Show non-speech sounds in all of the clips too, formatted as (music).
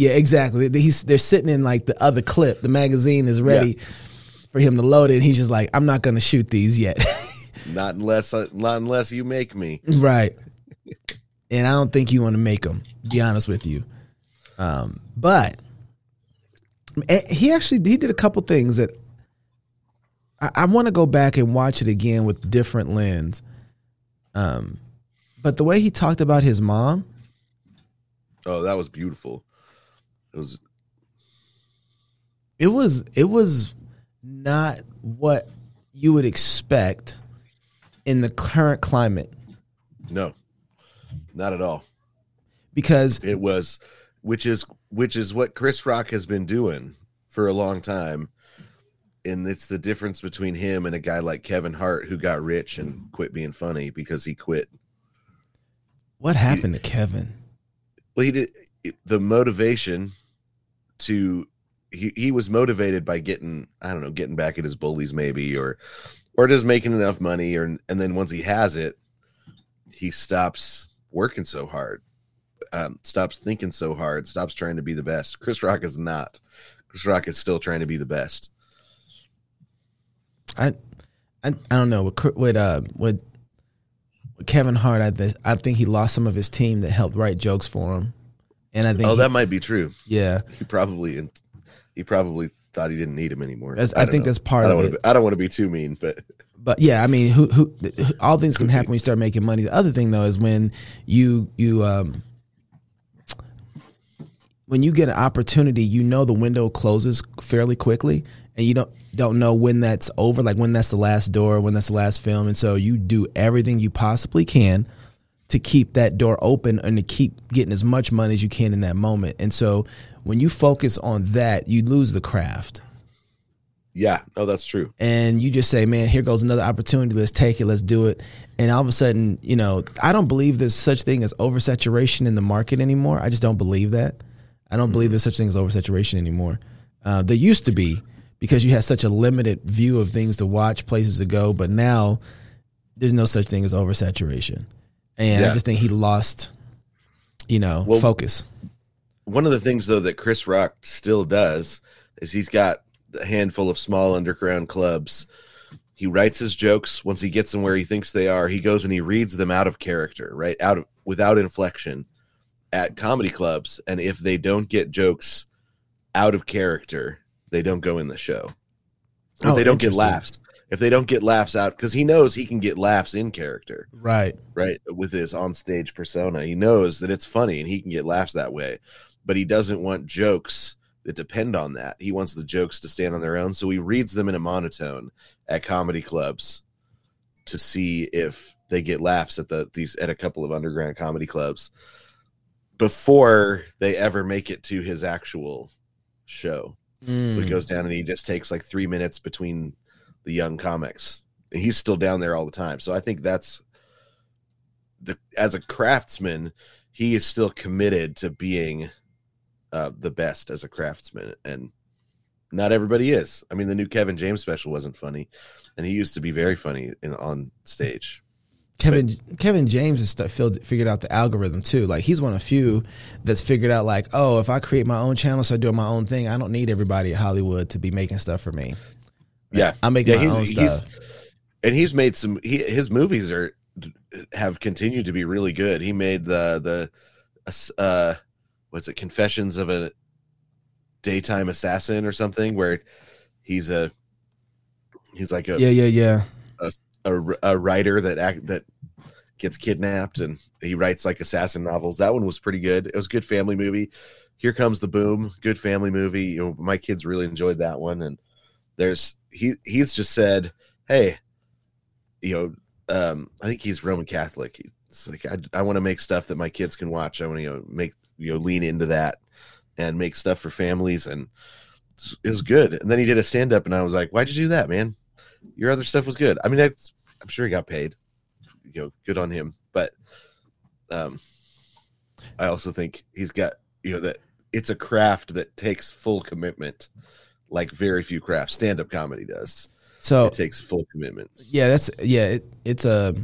Yeah, exactly. He's they're sitting in like the other clip. The magazine is ready yeah. for him to load it. And he's just like, I'm not going to shoot these yet. (laughs) not unless uh, not unless you make me. Right. and I don't think you want to make them. Be honest with you. Um, but eh, he actually he did a couple things that I, I want to go back and watch it again with different lens. Um, but the way he talked about his mom. Oh, that was beautiful. It was. It was. It was not what you would expect in the current climate. No, not at all. Because it was, which is which is what Chris Rock has been doing for a long time and it's the difference between him and a guy like Kevin Hart who got rich and quit being funny because he quit. What happened he, to Kevin? Well, he did the motivation to he, he was motivated by getting I don't know getting back at his bullies maybe or or just making enough money or and then once he has it he stops working so hard um, stops thinking so hard stops trying to be the best. Chris Rock is not. Chris Rock is still trying to be the best. I, I, I don't know. With with uh Kevin Hart. I think he lost some of his team that helped write jokes for him, and I think oh he, that might be true. Yeah, he probably he probably thought he didn't need him anymore. I, I, think know. that's part I of it. Be, I don't want to be too mean, but (laughs) but yeah, I mean, who, who, all things can happen when you start making money. The other thing though is when you you um when you get an opportunity, you know the window closes fairly quickly, and you don't don't know when that's over, like when that's the last door, when that's the last film, and so you do everything you possibly can to keep that door open and to keep getting as much money as you can in that moment. And so when you focus on that, you lose the craft. Yeah, no, that's true. And you just say, man, here goes another opportunity. Let's take it. Let's do it. And all of a sudden, you know, I don't believe there's such thing as oversaturation in the market anymore. I just don't believe that. I don't mm-hmm. believe there's such thing as oversaturation anymore. Uh, there used to be, because you had such a limited view of things to watch, places to go. But now there's no such thing as oversaturation. And yeah. I just think he lost, you know, well, focus. One of the things though that Chris Rock still does is he's got a handful of small underground clubs. He writes his jokes once he gets them where he thinks they are. He goes and he reads them out of character, right? Out of without inflection at comedy clubs. And if they don't get jokes out of character, they don't go in the show. If oh, they don't get laughs, if they don't get laughs out, because he knows he can get laughs in character, right? Right, with his onstage persona, he knows that it's funny and he can get laughs that way. But he doesn't want jokes that depend on that. He wants the jokes to stand on their own, so he reads them in a monotone at comedy clubs to see if they get laughs at the these at a couple of underground comedy clubs before they ever make it to his actual show. Mm. So he goes down and he just takes like three minutes between the young comics. And he's still down there all the time. So I think that's the as a craftsman, he is still committed to being uh, the best as a craftsman. And not everybody is. I mean, the new Kevin James special wasn't funny, and he used to be very funny in, on stage. Kevin Kevin James has figured out the algorithm too. Like he's one of few that's figured out like, oh, if I create my own channel, so I do my own thing, I don't need everybody at Hollywood to be making stuff for me. Yeah, I'm making yeah, my own stuff. and he's made some. He, his movies are have continued to be really good. He made the the uh, what's it? Confessions of a daytime assassin or something, where he's a he's like a yeah yeah yeah a, a writer that act, that gets kidnapped and he writes like assassin novels. That one was pretty good. It was a good family movie. Here comes the boom, good family movie. You know, my kids really enjoyed that one. And there's he he's just said, hey, you know, um, I think he's Roman Catholic. It's like I, I want to make stuff that my kids can watch. I want to you know make you know lean into that and make stuff for families and is good. And then he did a stand up and I was like, why'd you do that, man? your other stuff was good. I mean, I'm sure he got paid. You know, good on him. But um, I also think he's got you know that it's a craft that takes full commitment, like very few crafts. Stand up comedy does. So it takes full commitment. Yeah, that's yeah. It, it's a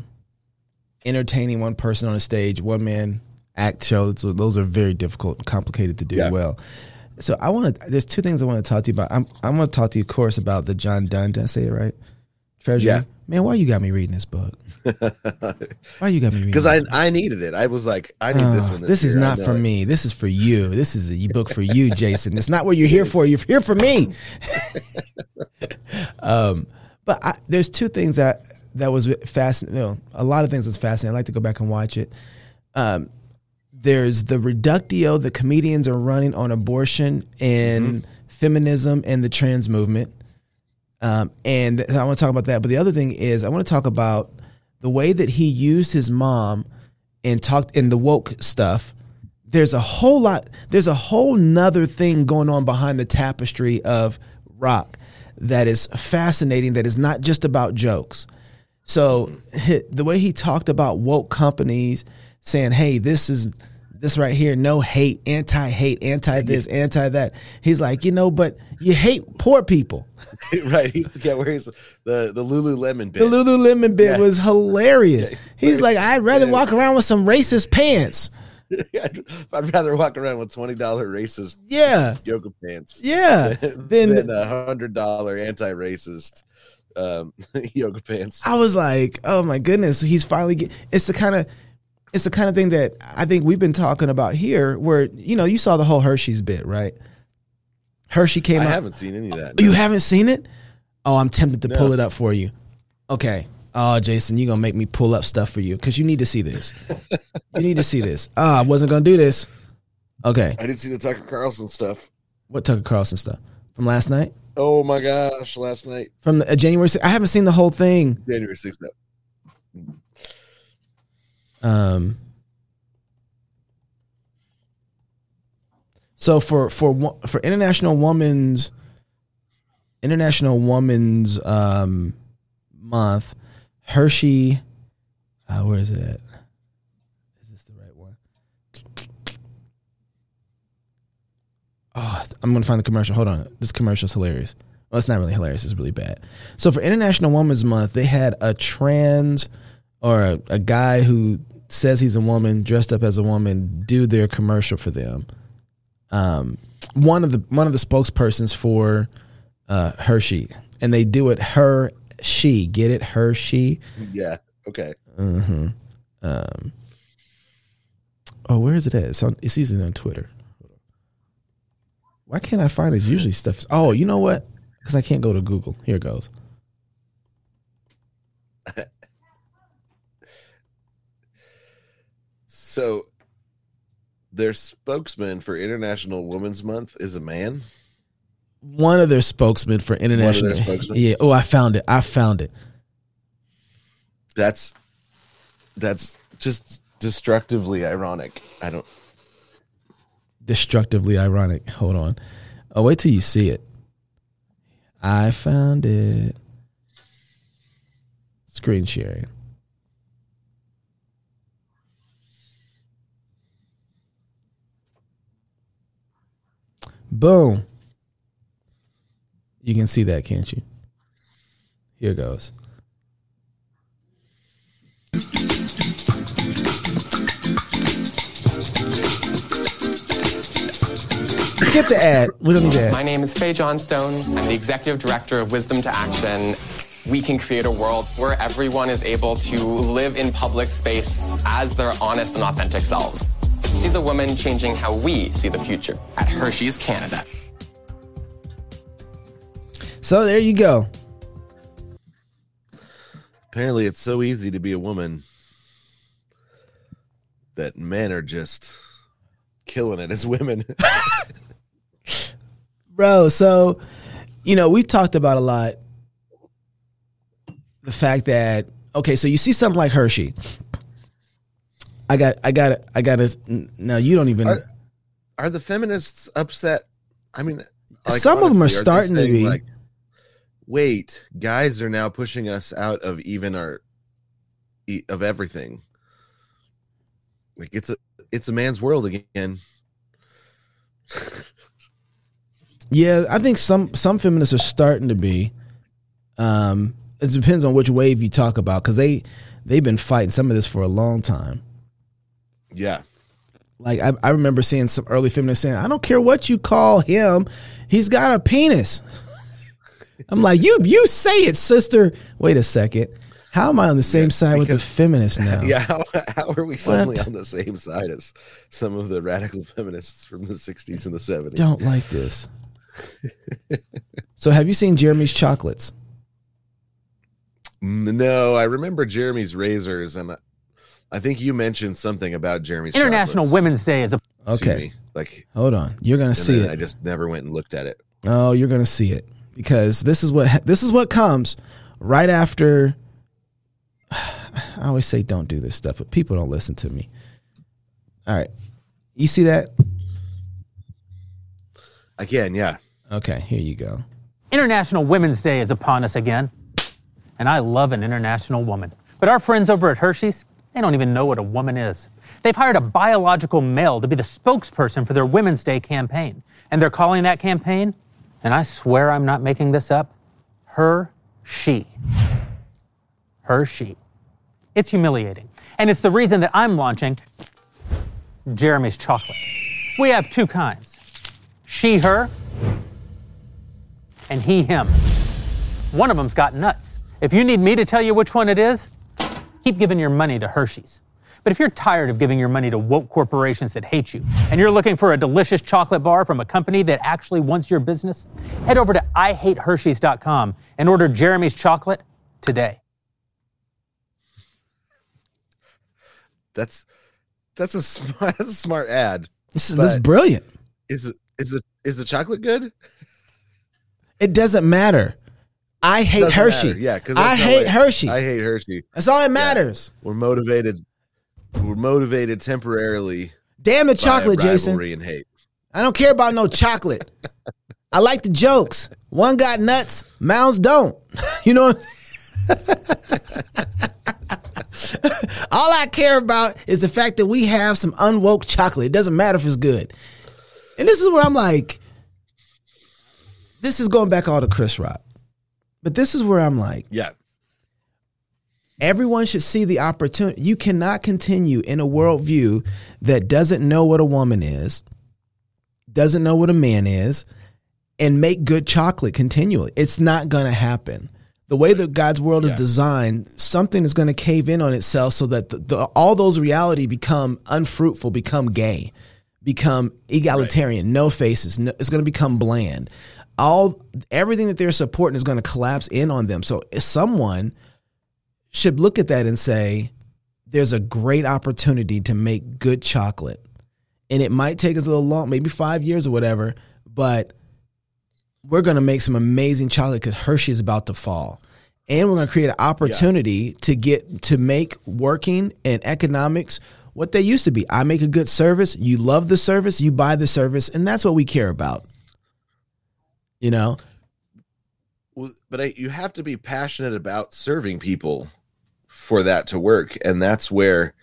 entertaining one person on a stage, one man act show. So those are very difficult and complicated to do Yeah. well. So I want to. There's two things I want to talk to you about. I'm I'm going to talk to you, of course, about the John Donne. Did I say it right? Treasure. Yeah. Man, why you got me reading this book? (laughs) Why you got me reading? Because I I needed it. I was like, I need this Oh, one. This, this is. Not for it. me. This is for you. This is a book for you, (laughs) Jason. It's not what you're here for. You're here for me. (laughs) um, but I, there's two things that that was fascinating. No, a lot of things that's fascinating. I'd like to go back and watch it. Um, there's the reductio the comedians are running on abortion and feminism and the trans movement. Um, and I want to talk about that. But the other thing is, I want to talk about the way that he used his mom and talked in the woke stuff. There's a whole lot, there's a whole nother thing going on behind the tapestry of rock that is fascinating, that is not just about jokes. So the way he talked about woke companies saying, "Hey, this is this right here, no hate, anti-hate, anti this, anti that." He's like, you know, but you hate poor people. (laughs) right. He's yeah, where he's the the Lululemon bit. The Lululemon bit Yeah. was hilarious. (laughs) He's like, I'd rather Yeah. walk around with some racist pants. (laughs) I'd rather walk around with twenty dollar racist Yeah, yoga pants yeah. than a hundred dollar anti racist um, yoga pants. I was like, oh my goodness, he's finally get. It's the kind of, it's the kind of thing that I think we've been talking about here. Where you know, you saw the whole Hershey's bit, right? Hershey came out. I out. haven't seen any of that. You haven't seen it? Oh, I'm tempted to No. pull it up for you. Okay. Oh, Jason, you're gonna make me pull up stuff for you because you need to see this. you need to see this. (laughs) Ah, I wasn't gonna do this. Okay. I didn't see the Tucker Carlson stuff. What Tucker Carlson stuff from last night? Oh my gosh! Last night, From the, uh, January 6th. I haven't seen the whole thing. January sixth. Um, so for for for International Women's International Women's um, Month, Hershey, uh, where is it at? Is this the right one? Oh, I'm gonna find the commercial. Hold on, this commercial's hilarious. Well, it's not really hilarious. It's really bad. So for International Women's Month, they had a trans or a, a guy who says he's a woman dressed up as a woman do their commercial for them. Um, one of the one of the spokespersons for uh, Hershey, and they do it her she get it her she. Yeah. Okay. hmm Um, oh, where is it at? It's on. It's easy on Twitter. Why can't I find it? Usually stuff. Is, oh, you know what? Because I can't go to Google. Here it goes. (laughs) So, their spokesman for International Women's Month is a man. One of their spokesmen for international. spokesmen? Yeah. Oh, I found it. I found it. That's that's just destructively ironic. I don't. destructively ironic. Hold on. Oh, wait till you see it. I found it. Screen sharing. Boom. You can see that, can't you? Here goes. Skip the ad. We don't need the ad. My name is Fae Johnstone. I'm the executive director of Wisdom to Action. We can create a world where everyone is able to live in public space as their honest and authentic selves. See the woman changing how we see the future at Hershey's Canada. So there you go. Apparently, it's so easy to be a woman that men are just killing it as women. (laughs) bro. So, you know, we've talked about a lot the fact that okay, so you see something like Hershey. I got, I got, I got to. Now you don't even. Are- are the feminists upset? I mean, like, Some of them are honestly, they starting to be. Like, Wait, guys are now pushing us out of even our of everything. Like it's a it's a man's world again. yeah, I think some some feminists are starting to be. Um, it depends on which wave you talk about because they they've been fighting some of this for a long time. Yeah, Like I, I remember seeing some early feminists saying, "I don't care what you call him, he's got a penis." (laughs) I'm like, "You you say it, sister." Wait a second. How am I on the same side with the feminists now? (laughs) Yeah, how, how are we suddenly on the same side as some of the radical (laughs) feminists from the 60s and the 70s? Don't like this. so, have you seen Jeremy's chocolates? No, I remember Jeremy's razors, and I think you mentioned something about Jeremy's International chocolates Women's Day is a Okay, me. Like, hold on. You're gonna and see then it. I just never went and looked at it. Oh, you're gonna see it because this is what this is what comes right after. (sighs) I always say don't do this stuff, but people don't listen to me. All right, you see that? Again, yeah. Okay, here you go. International Women's Day is upon us again. And I love an international woman. But our friends over at Hershey's, they don't even know what a woman is. They've hired a biological male to be the spokesperson for their Women's Day campaign. And they're calling that campaign, and I swear I'm not making this up, Her She. Her She. It's humiliating. And it's the reason that I'm launching Jeremy's Chocolate. We have two kinds she, her, and he, him. One of them's got nuts. If you need me to tell you which one it is, keep giving your money to Hershey's. But if you're tired of giving your money to woke corporations that hate you, and you're looking for a delicious chocolate bar from a company that actually wants your business, head over to IHateHershey's.com and order Jeremy's chocolate today. That's that's a smart, (laughs) that's a smart ad. This is, this is brilliant. Is it is the is the chocolate good? It doesn't matter. I hate Doesn't Hershey. matter. Yeah, because I hate Hershey. I hate Hershey. That's all that matters. We're motivated. We're motivated temporarily Damn the chocolate, Jason. and hate. I don't care about no chocolate. (laughs) I like the jokes. One got nuts, Mounds don't. (laughs) You know. (laughs) All I care about is the fact that we have some unwoke chocolate. It doesn't matter if it's good. And this is where I'm like, this is going back all to Chris Rock. But this is where I'm like, Yeah, everyone should see the opportunity. You cannot continue in a worldview that doesn't know what a woman is, doesn't know what a man is, and make good chocolate continually. It's not going to happen. The way that God's world is designed, something is going to cave in on itself so that the, the, all those reality become unfruitful, become gay, become egalitarian, no faces. No, it's going to become bland. All everything that they're supporting is going to collapse in on them. So someone should look at that and say, there's a great opportunity to make good chocolate. And it might take us a little long, maybe five years or whatever, but we're going to make some amazing chocolate because Hershey is about to fall. And we're going to create an opportunity to get to make working and economics what they used to be. I make a good service, you love the service, you buy the service, and that's what we care about. You know? but I, you have to be passionate about serving people for that to work, and that's where,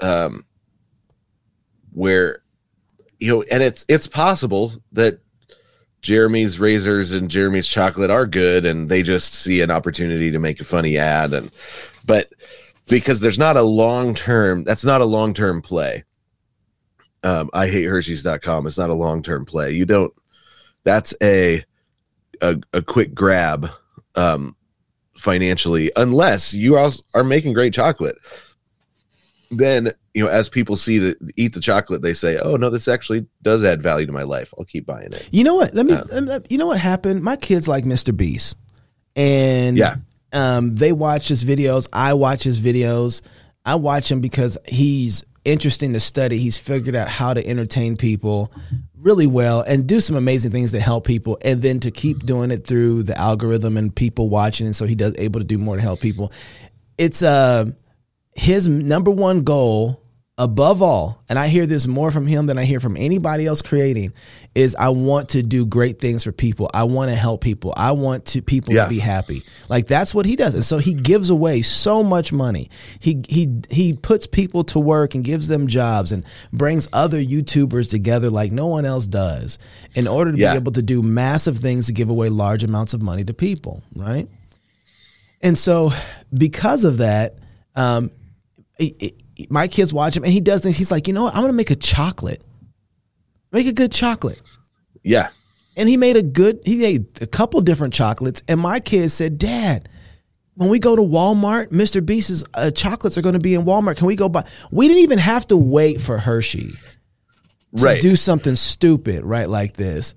um, where, you know, and it's it's possible that Jeremy's razors and Jeremy's chocolate are good, and they just see an opportunity to make a funny ad, and but because there's not a long term, that's not a long term play. Um, I hate Hershey's.com. It's not a long term play. You don't. That's a a, a quick grab um, financially, unless you are, are making great chocolate. Then you know, as people see the eat the chocolate, they say, "Oh no, this actually does add value to my life. I'll keep buying it." You know what? Let me. Let me- you know what happened? My kids like Mr. Beast, and Yeah. um, they watch his videos. I watch his videos. I watch him because he's interesting to study. He's figured out how to entertain people really well and do some amazing things to help people, and then to keep doing it through the algorithm and people watching, and so he does able to do more to help people. It's uh his number one goal above all and i hear this more from him than i hear from anybody else creating is i want to do great things for people. I want to help people. I want to people Yeah. to be happy. Like that's what he does. And so he gives away so much money. He he he puts people to work and gives them jobs and brings other youtubers together like no one else does in order to Yeah. be able to do massive things to give away large amounts of money to people right? And so, because of that, um, it- it- my kids watch him, and he does things. He's like, you know what? I'm gonna make a chocolate. Make a good chocolate. Yeah. And he made a good. He made a couple different chocolates, and my kids said, "Dad." When we go to Walmart, Mr. Beast's uh, chocolates are going to be in Walmart. Can we go buy? We didn't even have to wait for Hershey to Right. do something stupid, right? Like this,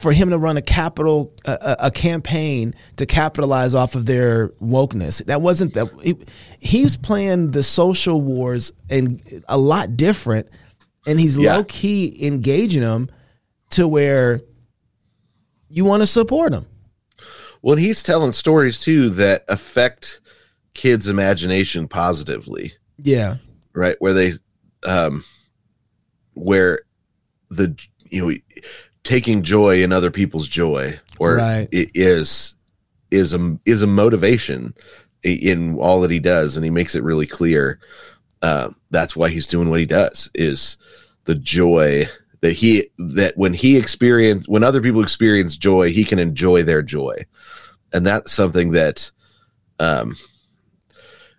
for him to run a capital a, a campaign to capitalize off of their wokeness. That wasn't that he, he's playing the social wars and a lot different, and he's Yeah. low key engaging them to where you want to support him. Well, he's telling stories too that affect kids' imagination positively, Yeah, right? Where they, um, where the you know taking joy in other people's joy, or Right. it is is a is a motivation in all that he does, and he makes it really clear. Uh, that's why he's doing what he does. Is the joy that he that when he experience when other people experience joy, he can enjoy their joy, and that's something that, um,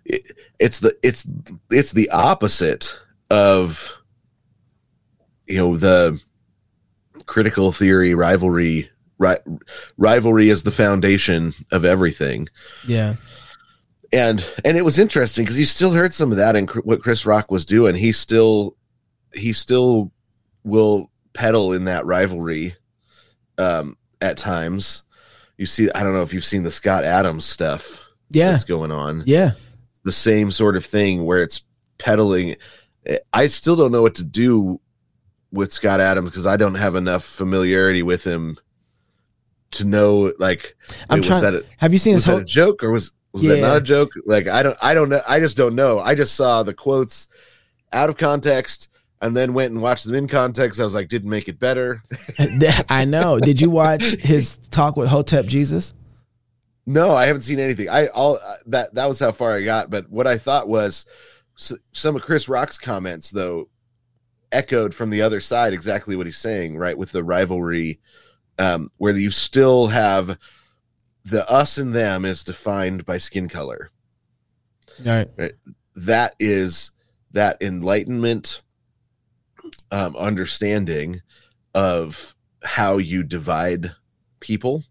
it, it's the it's it's the opposite of you know the critical theory rivalry ri- rivalry is the foundation of everything yeah, and and it was interesting because you still heard some of that in Cr- what Chris Rock was doing. He still he still will pedal in that rivalry um, at times. You see, I don't know if you've seen the Scott Adams stuff yeah, that's going on. yeah. The same sort of thing where it's peddling I still don't know what to do with Scott Adams because I don't have enough familiarity with him to know. Like, I'm wait, trying. Was that a, have you seen was his that whole? a joke or was was that not a joke? Like I don't I don't know I just don't know. I just saw the quotes out of context and then went and watched them in context. I was like, didn't make it better. (laughs) I know. Did you watch his talk with Hotep Jesus? No, I haven't seen anything. I all uh, that that was how far I got. But what I thought was some of Chris Rock's comments though echoed from the other side exactly what he's saying. Right with the rivalry, um, where you still have the us and them is defined by skin color. Right. That is that is that enlightenment um, understanding of how you divide people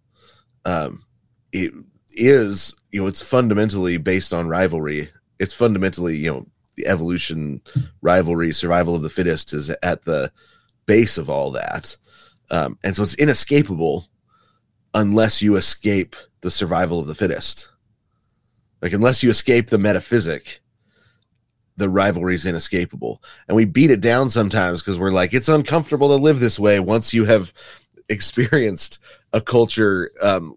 um, it is you know it's fundamentally based on rivalry it's fundamentally you know the evolution rivalry survival of the fittest is at the base of all that. Um, and so it's inescapable unless you escape the survival of the fittest. Like unless you escape the metaphysic the rivalry is inescapable. And we beat it down sometimes because we're like it's uncomfortable to live this way once you have (laughs) experienced a culture um,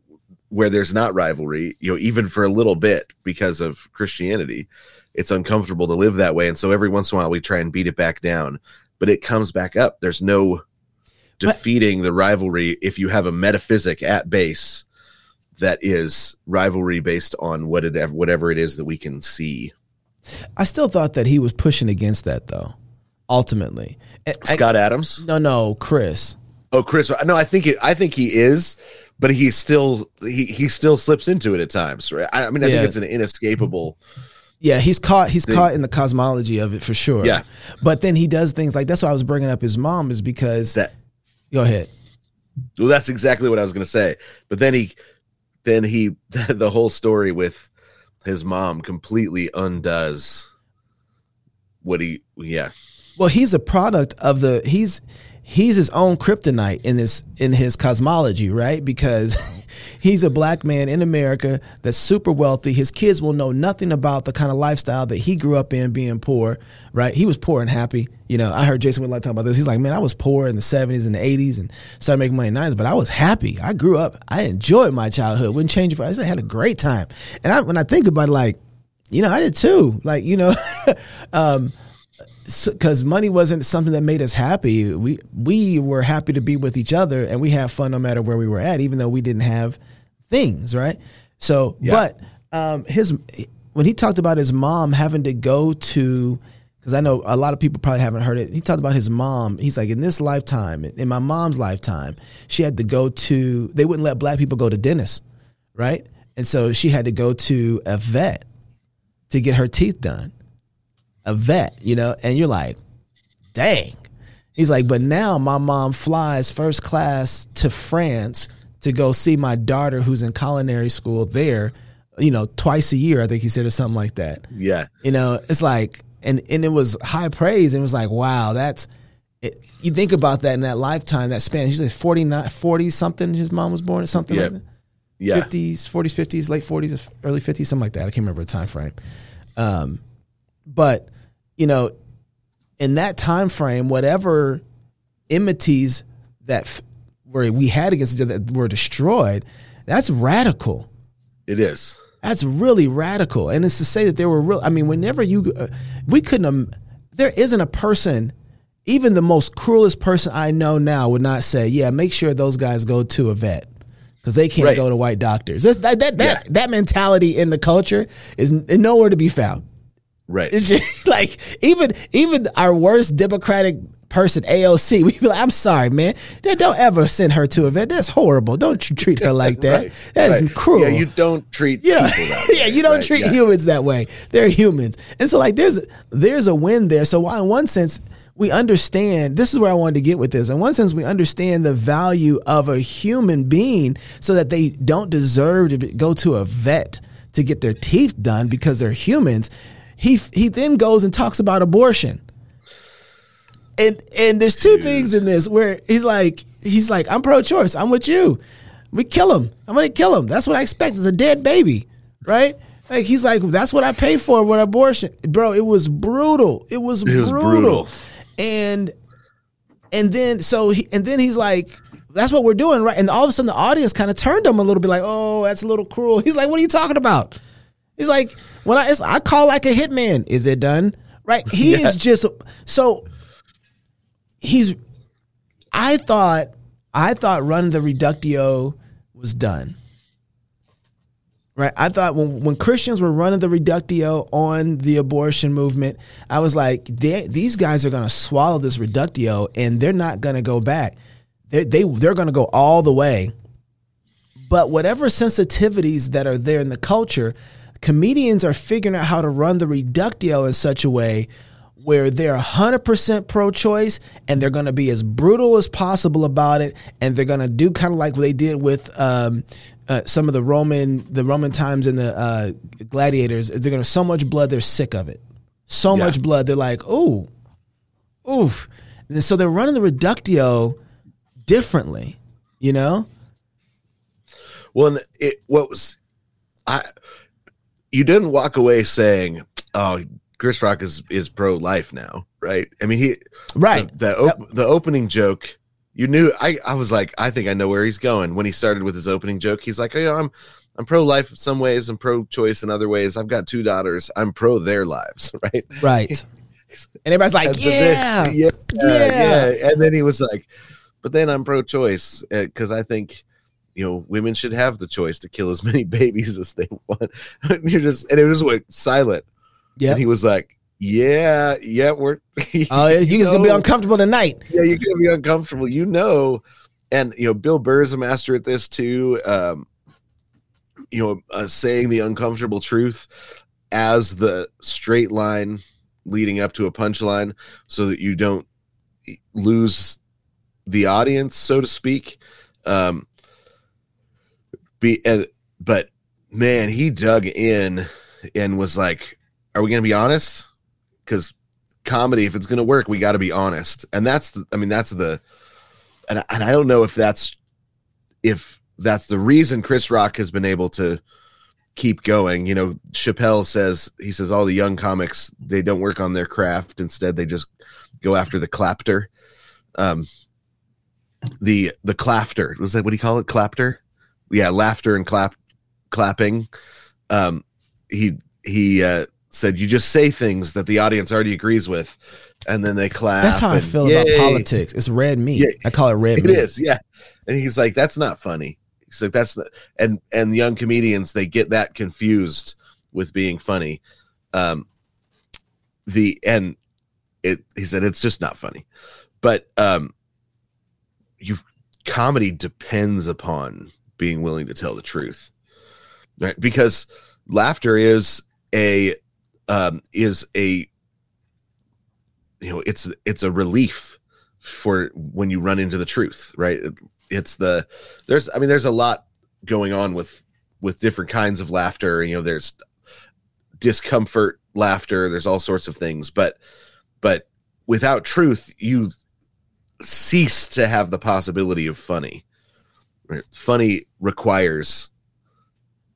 where there's not rivalry you know even for a little bit because of christianity it's uncomfortable to live that way and so every once in a while we try and beat it back down but it comes back up there's no defeating the rivalry if you have a metaphysic at base that is rivalry based on what it whatever it is that we can see I still thought that he was pushing against that though. Ultimately, And- I- Scott Adams. no, no, Chris. Oh, Chris. Uh, no, I think it, I think he is, but he still he he still slips into it at times. Right. I, I mean, I Yeah. think it's an inescapable. Yeah, he's caught. He's caught in the cosmology of it for sure. Yeah. but then he does things like that's why I was bringing up his mom is because. That go ahead. well, that's exactly what I was going to say. But then he, then he, (laughs) the whole story with his mom completely undoes what he. Yeah. Well, he's a product of the he's he's his own kryptonite in this in his cosmology, right? Because (laughs) he's a black man in America that's super wealthy. His kids will know nothing about the kind of lifestyle that he grew up in being poor, right? He was poor and happy. You know, I heard Jason Whitlock talk about this. He's like, man, I was poor in the 70s and the 80s and started making money in the 90s, but I was happy. I grew up. I enjoyed my childhood. Wouldn't change it for I I had a great time. And I, when I think about it, like, you know, I did too. Like, you know, (laughs) um, because money wasn't something that made us happy. We we were happy to be with each other, and we had fun no matter where we were at, even though we didn't have things, right? So, but um, his when he talked about his mom having to go to, because I know a lot of people probably haven't heard it. He talked about his mom. He's like, in this lifetime, in my mom's lifetime, she had to go to. They wouldn't let black people go to dentists, right? And so she had to go to a vet to get her teeth done a vet, you know, and you're like, dang. He's like, but now my mom flies first class to France to go see my daughter who's in culinary school there, you know, twice a year, I think he said, or something like that. Yeah. You know, it's like, and, and it was high praise. And it was like, wow, that's, it, you think about that in that lifetime, that span. He's like 49, 40 something. His mom was born or something Yeah. like that. Yeah. 50s, 40s, 50s, late 40s, early 50s, something like that. I can't remember the time frame. Um, but you know, in that time frame, whatever enmities that f- we had against each other that were destroyed, that's radical. It is. That's really radical, and it's to say that there were real. I mean, whenever you, uh, we couldn't. Um, there isn't a person, even the most cruelest person I know now would not say, "Yeah, make sure those guys go to a vet." Because they can't Right. go to white doctors. That's, that that that, Yeah. that mentality in the culture is nowhere to be found. Right. It's just (laughs) like even even our worst Democratic person, AOC, (laughs) we be like, I'm sorry, man. Don't- Don't ever send her to a vet. That's horrible. Don't you treat her like (laughs) that. Right, That is right. cruel. Yeah, you don't treat Yeah, people that yeah, you don't right? treat Yeah. humans that way. They're humans, and so like there's there's a win there. So while in one sense we understand, this is where I wanted to get with this. In one sense, we understand the value of a human being, so that they don't deserve to be, go to a vet to get their teeth done because they're humans. He he then goes and talks about abortion. And and there's two things in this where he's like he's like I'm pro-choice. I'm with you. We kill him. I'm gonna kill him. That's what I expect. It's a dead baby, right? Like he's like that's what I pay for with abortion, bro. It was brutal. It was, was brutal. brutal. And and then so he, and then he's like that's what we're doing, right? And all of a sudden the audience kind of turned him a little bit like, oh, that's a little cruel. He's like, what are you talking about? He's like, when I it's, I call like a hitman. Is it done? Right? He (laughs) Yeah. is just so he's I thought I thought run the reductio was done. Right? I thought when when Christians were running the reductio on the abortion movement, I was like, these guys are going to swallow this reductio and they're not going to go back. They they they're going to go all the way. But whatever sensitivities that are there in the culture, comedians are figuring out how to run the reductio in such a way where they're 100% pro choice and they're going to be as brutal as possible about it. And they're going to do kind of like what they did with um, uh, some of the Roman, the Roman times and the uh, gladiators. They're going to so much blood, they're sick of it. So Yeah. much blood, they're like, ooh, oof. And so they're running the reductio differently, you know? Well, it what was I you didn't walk away saying, "Oh, Chris Rock is is pro life now," right? I mean, he Right. the the, op- the opening joke. You knew I I was like, I think I know where he's going when he started with his opening joke. He's like, oh, "You know, I'm I'm pro life in some ways, I'm pro choice in other ways. I've got two daughters. I'm pro their lives, (laughs) right?" Right. And everybody's like, And- but then- yeah. yeah, Yeah. yeah. And then he was like, but then I'm pro choice because uh, I think, you know, women should have the choice to kill as (laughs) many babies as they want. and you're just, and it just went silent. Yep. And he was like, yeah, yeah, we're, (laughs) Oh, yeah, you guys gonna be uncomfortable tonight. Yeah, you're to be uncomfortable, you know. And, you know, Bill Burr is a master at this too. Um, you know, uh, saying the uncomfortable truth as the straight line leading up to a punchline so that you don't lose the audience so to speak um be but man he dug in and was like are we going to be honest? Cuz comedy if it's going to work we got to be honest. And that's the, i mean that's the and, I- and i don't know if that's if that's the reason chris rock has been able to keep going. You know chappelle says he says all the young comics they don't work on their craft. Instead they just go after the clapter. Um the the clafter was that what do you call it? Clapter yeah laughter and clap clapping um he he uh said you just say things that the audience already agrees with and then they clap That's how I and, feel about politics. It's red meat. Yeah. I call it red It meat. is, yeah. And he's like, that's not funny. He's like, that's not, and and young comedians they get that confused with being funny. Um, the and it he said it's just not funny, but um, you comedy depends upon being willing to tell the truth, right? Because laughter is a um is a you know it's it's a relief for when you run into the truth right It- it's the there's i mean there's a lot going on with with different kinds of laughter you know there's discomfort laughter there's all sorts of things but but without truth you cease to have the possibility of funny? Funny requires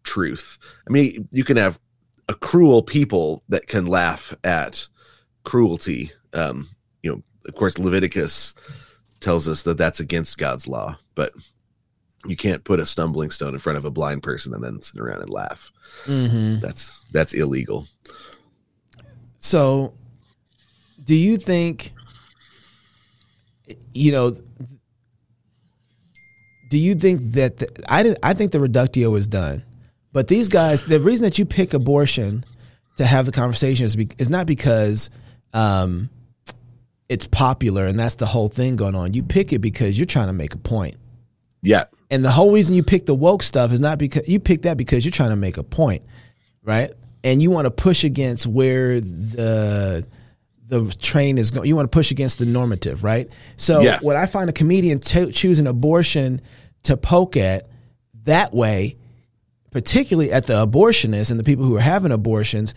truth. I mean you can have a cruel people that can laugh at cruelty. Um you know of course leviticus tells us that that's against god's law but you can't put a stumbling stone in front of a blind person and then sit around and laugh. Mm-hmm. that's that's illegal. So, do you think, you know, do you think that the, I didn't, I think the reductio is done, but these guys, the reason that you pick abortion to have the conversation is, be, is not because um, it's popular and that's the whole thing going on. You pick it because you're trying to make a point. yeah And the whole reason you pick the woke stuff is not because you pick that because you're trying to make a point, right? And you want to push against where the the train is going. You want to push against the normative, right? So Yeah. when I find a comedian t- choosing abortion to poke at that way, particularly at the abortionists and the people who are having abortions,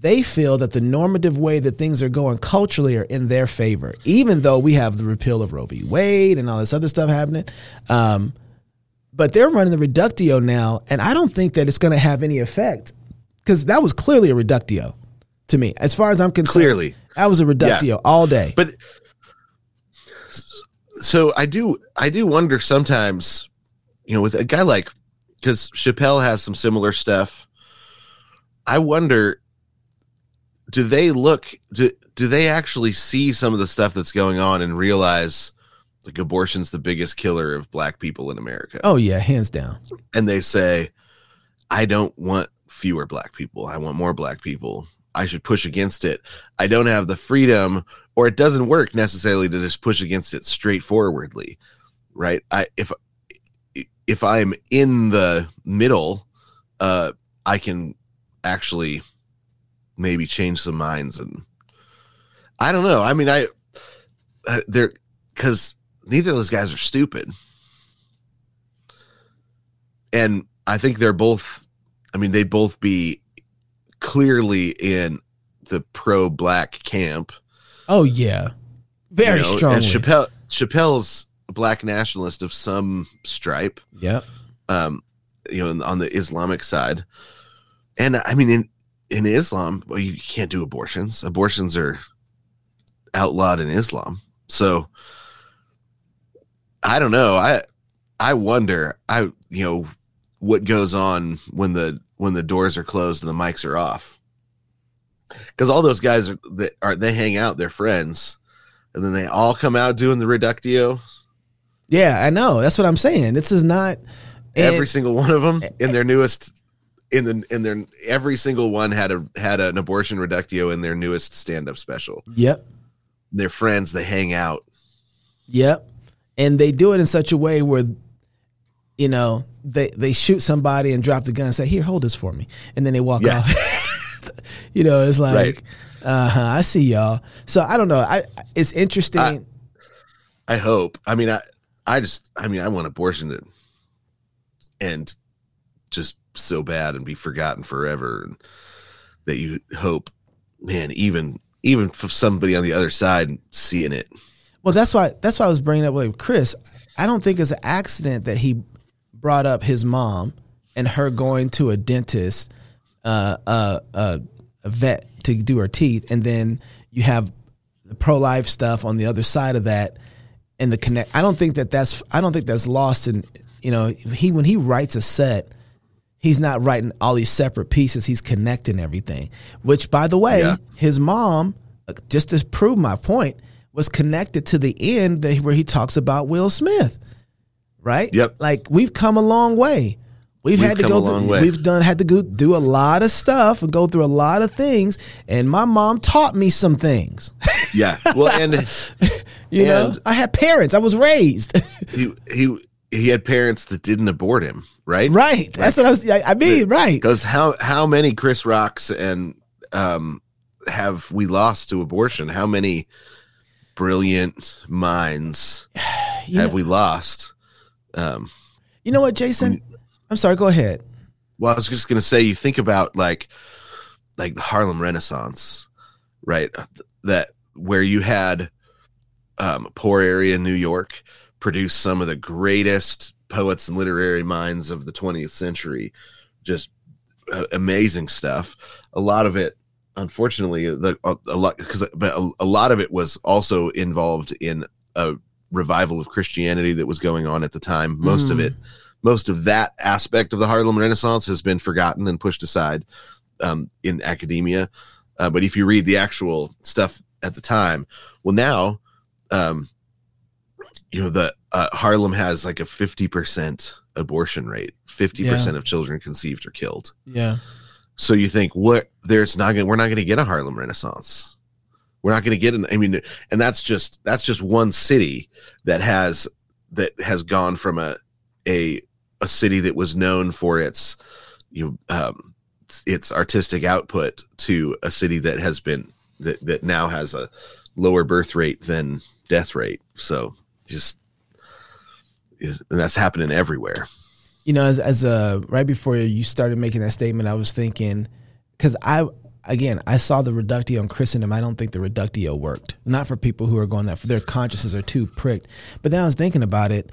they feel that the normative way that things are going culturally are in their favor, even though we have the repeal of Roe v. Wade and all this other stuff happening. Um, but they're running the reductio now, and I don't think that it's going to have any effect because that was clearly a reductio to me, as far as I'm concerned. Clearly. that was a reductio all day. but so i do i do wonder sometimes you know with a guy like because chappelle has some similar stuff i wonder do they look do, do they actually see some of the stuff that's going on and realize like abortion's the biggest killer of black people in america oh yeah, hands down. and they say i don't want fewer black people i want more black people i should push against it. I don't have the freedom or it doesn't work necessarily to just push against it straightforwardly right? I if if i'm in the middle uh i can actually maybe change some minds and i don't know. I mean i uh, they're because neither of those guys are stupid. And I think they're both. I mean, they'd both be clearly in the pro-black camp. Oh yeah, very you know, strongly. And Chappelle, Chappelle's a black nationalist of some stripe. yep. Um, you know, on the Islamic side, and I mean, in in Islam, well, you can't do abortions. Abortions are outlawed in Islam. So I don't know. I I wonder. I you know what goes on when the when the doors are closed and the mics are off. Because all those guys are that are they hang out, they're friends, and then they all come out doing the reductio. Yeah, I know. That's what I'm saying. This is not Every and- single one of them eh, in their newest in the in their every single one had a had an abortion reductio in their newest stand up special. Yep. They're friends. They hang out. Yep. And they do it in such a way where, you know, they they shoot somebody and drop the gun and say, "Here, hold this for me," and then they walk Yeah. off. (laughs) you know, it's like, Right. uh huh. I see y'all. So I don't know. I it's interesting. I- I hope. I mean, I I just I mean, I want abortion to end just so bad and be forgotten forever, and that you hope, man, even even for somebody on the other side seeing it. Well, that's why that's why I was bringing up with Chris. I don't think it's an accident that he brought up his mom and her going to a dentist, uh, uh, uh, a vet to do her teeth, and then you have the pro life stuff on the other side of that, and the connect. I don't think that that's I don't think that's lost in you know he when he writes a set. He's not writing all these separate pieces. He's connecting everything. Which, by the way, Yeah. his mom, uh, just to prove my point, was connected to the end that, where he talks about Will Smith. Right? Yep. Like we've come a long way. We've, We've had to go a long through, way. we've done had to go do a lot of stuff and go through a lot of things and my mom taught me some things. Yeah. Well, and (laughs) you know, I had parents. I was raised. (laughs) he he he had parents that didn't abort him, right? right. That's what I was I I mean, right. Because how how many Chris Rocks and um have we lost to abortion? How many brilliant minds (sighs) You have know, we lost? Um, you know what, Jason? I'm sorry. Go ahead. well, I was just gonna say, you think about like like the Harlem Renaissance, right? That where you had um, poor area in New York produce some of the greatest poets and literary minds of the 20th century, just uh, amazing stuff. A lot of it, unfortunately, the a, a lot because but a, a lot of it was also involved in a revival of Christianity that was going on at the time. Most of Mm. it, most of that aspect of the Harlem Renaissance has been forgotten and pushed aside um, in academia. Uh, but if you read the actual stuff at the time, well, now, um, you know, the uh, Harlem has like a fifty percent abortion rate. Fifty percent of children conceived are killed. Yeah. So you think what? There's not going. We're not going to get a Harlem Renaissance. We're not going to get an. I mean, and that's just that's just one city that has that has gone from a a a city that was known for its you know, um, its artistic output to a city that has been that that now has a lower birth rate than death rate. So just and that's happening everywhere. you know, as as uh right before you started making that statement, I was thinking because I again I saw the reductio in Christendom. I don't think the reductio worked. Not for people who are going that for their consciences are too pricked. But then I was thinking about it.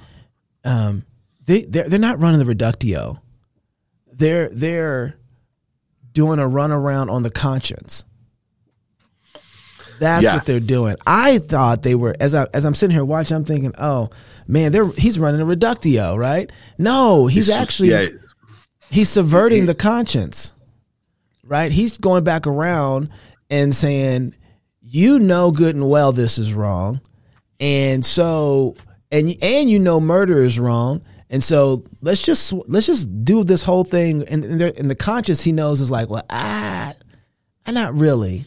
Um, they they're, they're not running the reductio. They're they're doing a run around on the conscience. That's Yeah. what they're doing. I thought they were as I as I'm sitting here watching. I'm thinking, oh man, they're he's running a reductio, right? No, he's It's- actually yeah, he's subverting the conscience right? He's going back around and saying you know good and well this is wrong and so and and you know murder is wrong and so let's just let's just do this whole thing. And and, there- and the conscience he knows is like well ah I not really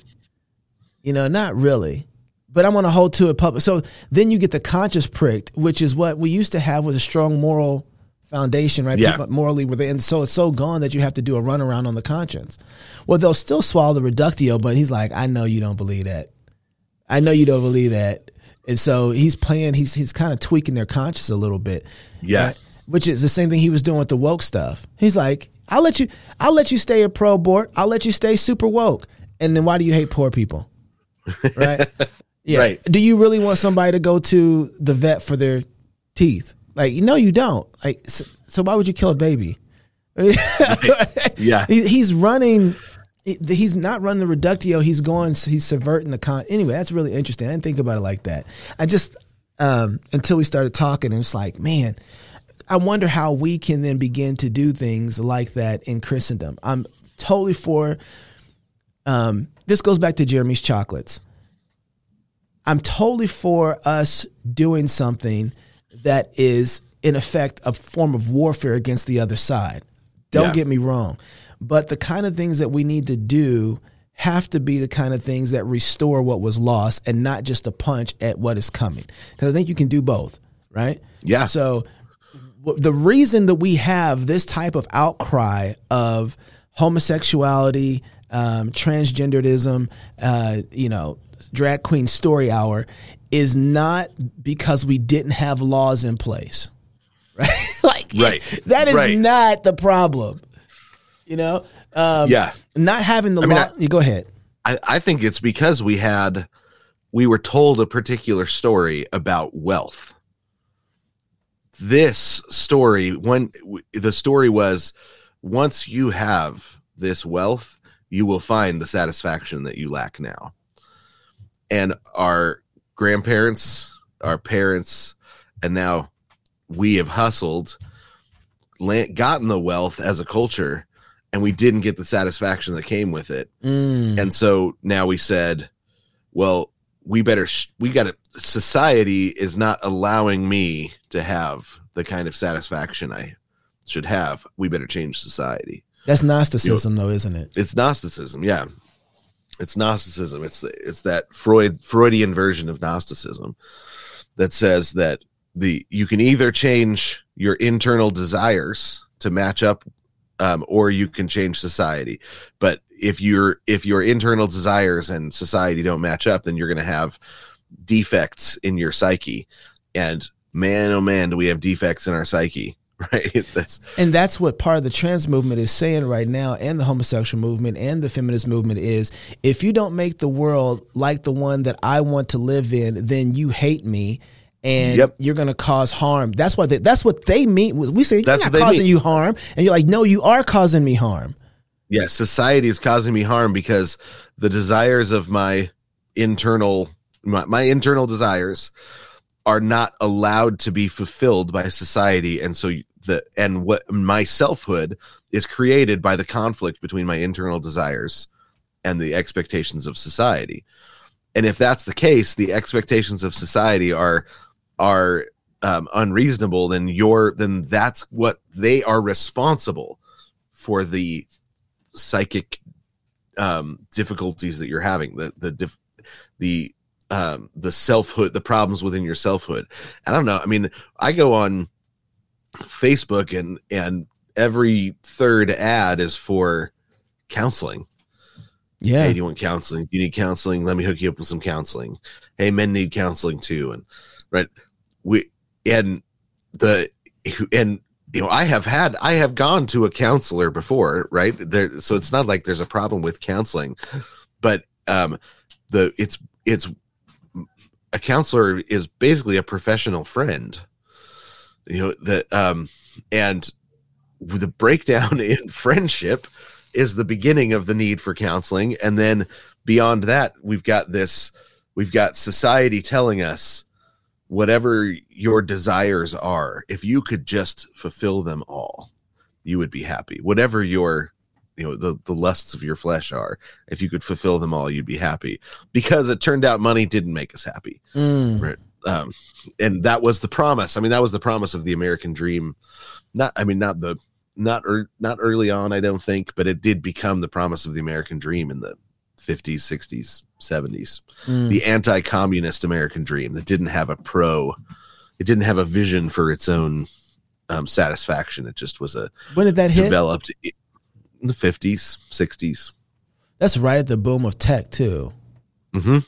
you know not really but I'm going to hold to it public. So then you get the conscience pricked which is what we used to have with a strong moral foundation, right? Yeah. People morally within. So it's so gone that you have to do a runaround on the conscience. Well, they'll still swallow the reductio, but he's like, I know you don't believe that. I know you don't believe that. And so he's playing, he's he's kind of tweaking their conscience a little bit. Yeah. Which is the same thing he was doing with the woke stuff. He's like, I'll let you I'll let you stay a pro board. I'll let you stay super woke. And then why do you hate poor people? Right? (laughs) Yeah. Right. Do you really want somebody to go to the vet for their teeth? Like, no, you don't. Like, so, so why would you kill a baby? (laughs) Yeah. He, he's running. He's not running the reductio. He's going. He's subverting the con. Anyway, that's really interesting. I didn't think about it like that. I just um, until we started talking, it's like, man, I wonder how we can then begin to do things like that in Christendom. I'm totally for. Um, this goes back to Jeremy's chocolates. I'm totally for us doing something that is, in effect, a form of warfare against the other side. Don't Yeah. get me wrong. But the kind of things that we need to do have to be the kind of things that restore what was lost and not just a punch at what is coming. Because I think you can do both, right? Yeah. So the reason that we have this type of outcry of homosexuality, um, transgenderism, uh, you know, drag queen story hour is not because we didn't have laws in place, (laughs) right? like, Right. that is Right. not the problem. You know, um, yeah. not having the I mean, law. I- you go ahead. I, I think it's because we had we were told a particular story about wealth. This story, when the story was, once you have this wealth, you will find the satisfaction that you lack now. And our grandparents, our parents, and now we have hustled, gotten the wealth as a culture, and we didn't get the satisfaction that came with it. Mm. And so now we said, well, we better, sh- we got to, society is not allowing me to have the kind of satisfaction I should have. We better change society. That's Gnosticism, though, isn't it? It's Gnosticism. Yeah. It's Gnosticism. It's, it's that Freud, Freudian version of Gnosticism that says that the, you can either change your internal desires to match up um, or you can change society. But if your if your internal desires and society don't match up, then you're going to have defects in your psyche. And man, oh man, do we have defects in our psyche? (laughs) Right. That's and that's what part of the trans movement is saying right now, and the homosexual movement and the feminist movement is: if you don't make the world like the one that I want to live in, then you hate me. And Yep. you're going to cause harm. That's what they, that's what they mean. We say you're not causing mean. you harm, and you're like, no, you are causing me harm. yeah, society is causing me harm because the desires of my internal my, my internal desires are not allowed to be fulfilled by society and so and what my selfhood is created by the conflict between my internal desires and the expectations of society. And if that's the case the expectations of society are are um, unreasonable then you're then that's what they are responsible for the psychic um difficulties that you're having the the dif- the um the selfhood the problems within your selfhood. I don't know i mean i go on facebook and and every third ad is for counseling. Yeah. hey do you want counseling? Do you need counseling? Let me hook you up with some counseling. Hey men need counseling too and right we and the and you know i have had i have gone to a counselor before right? There so it's not like there's a problem with counseling but um the it's it's a counselor is basically a professional friend you know that um and the breakdown (laughs) in friendship is the beginning of the need for counseling. And then beyond that we've got this we've got society telling us whatever your desires are if you could just fulfill them all you would be happy. Whatever your you know the, the lusts of your flesh are if you could fulfill them all you'd be happy. Because it turned out money didn't make us happy. Mm. right um and that was the promise i mean that was the promise of the american dream not i mean not the not er, not early on i don't think but it did become the promise of the american dream in the 50s 60s 70s Mm. the anti-communist american dream that didn't have a pro it didn't have a vision for its own um, satisfaction it just was a When did that hit? developed in the 50s 60s That's right at the boom of tech too. hmm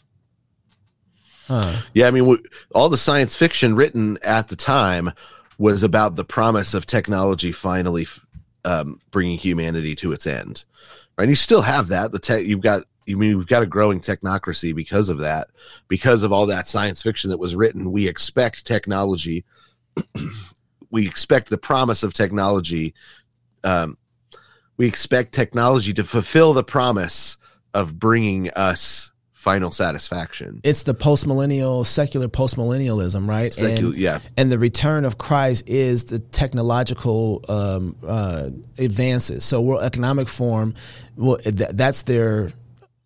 Huh. Yeah, I mean, all the science fiction written at the time was about the promise of technology finally um, bringing humanity to its end. Right? And you still have that. The tech you've got. You mean we've got a growing technocracy because of that, because of all that science fiction that was written. We expect technology. (clears throat) we expect the promise of technology. Um, we expect technology to fulfill the promise of bringing us final satisfaction. It's the post millennial, secular post millennialism, right? Secu- and, yeah. and the return of Christ is the technological um, uh, advances. So, World Economic Forum, well, th- that's their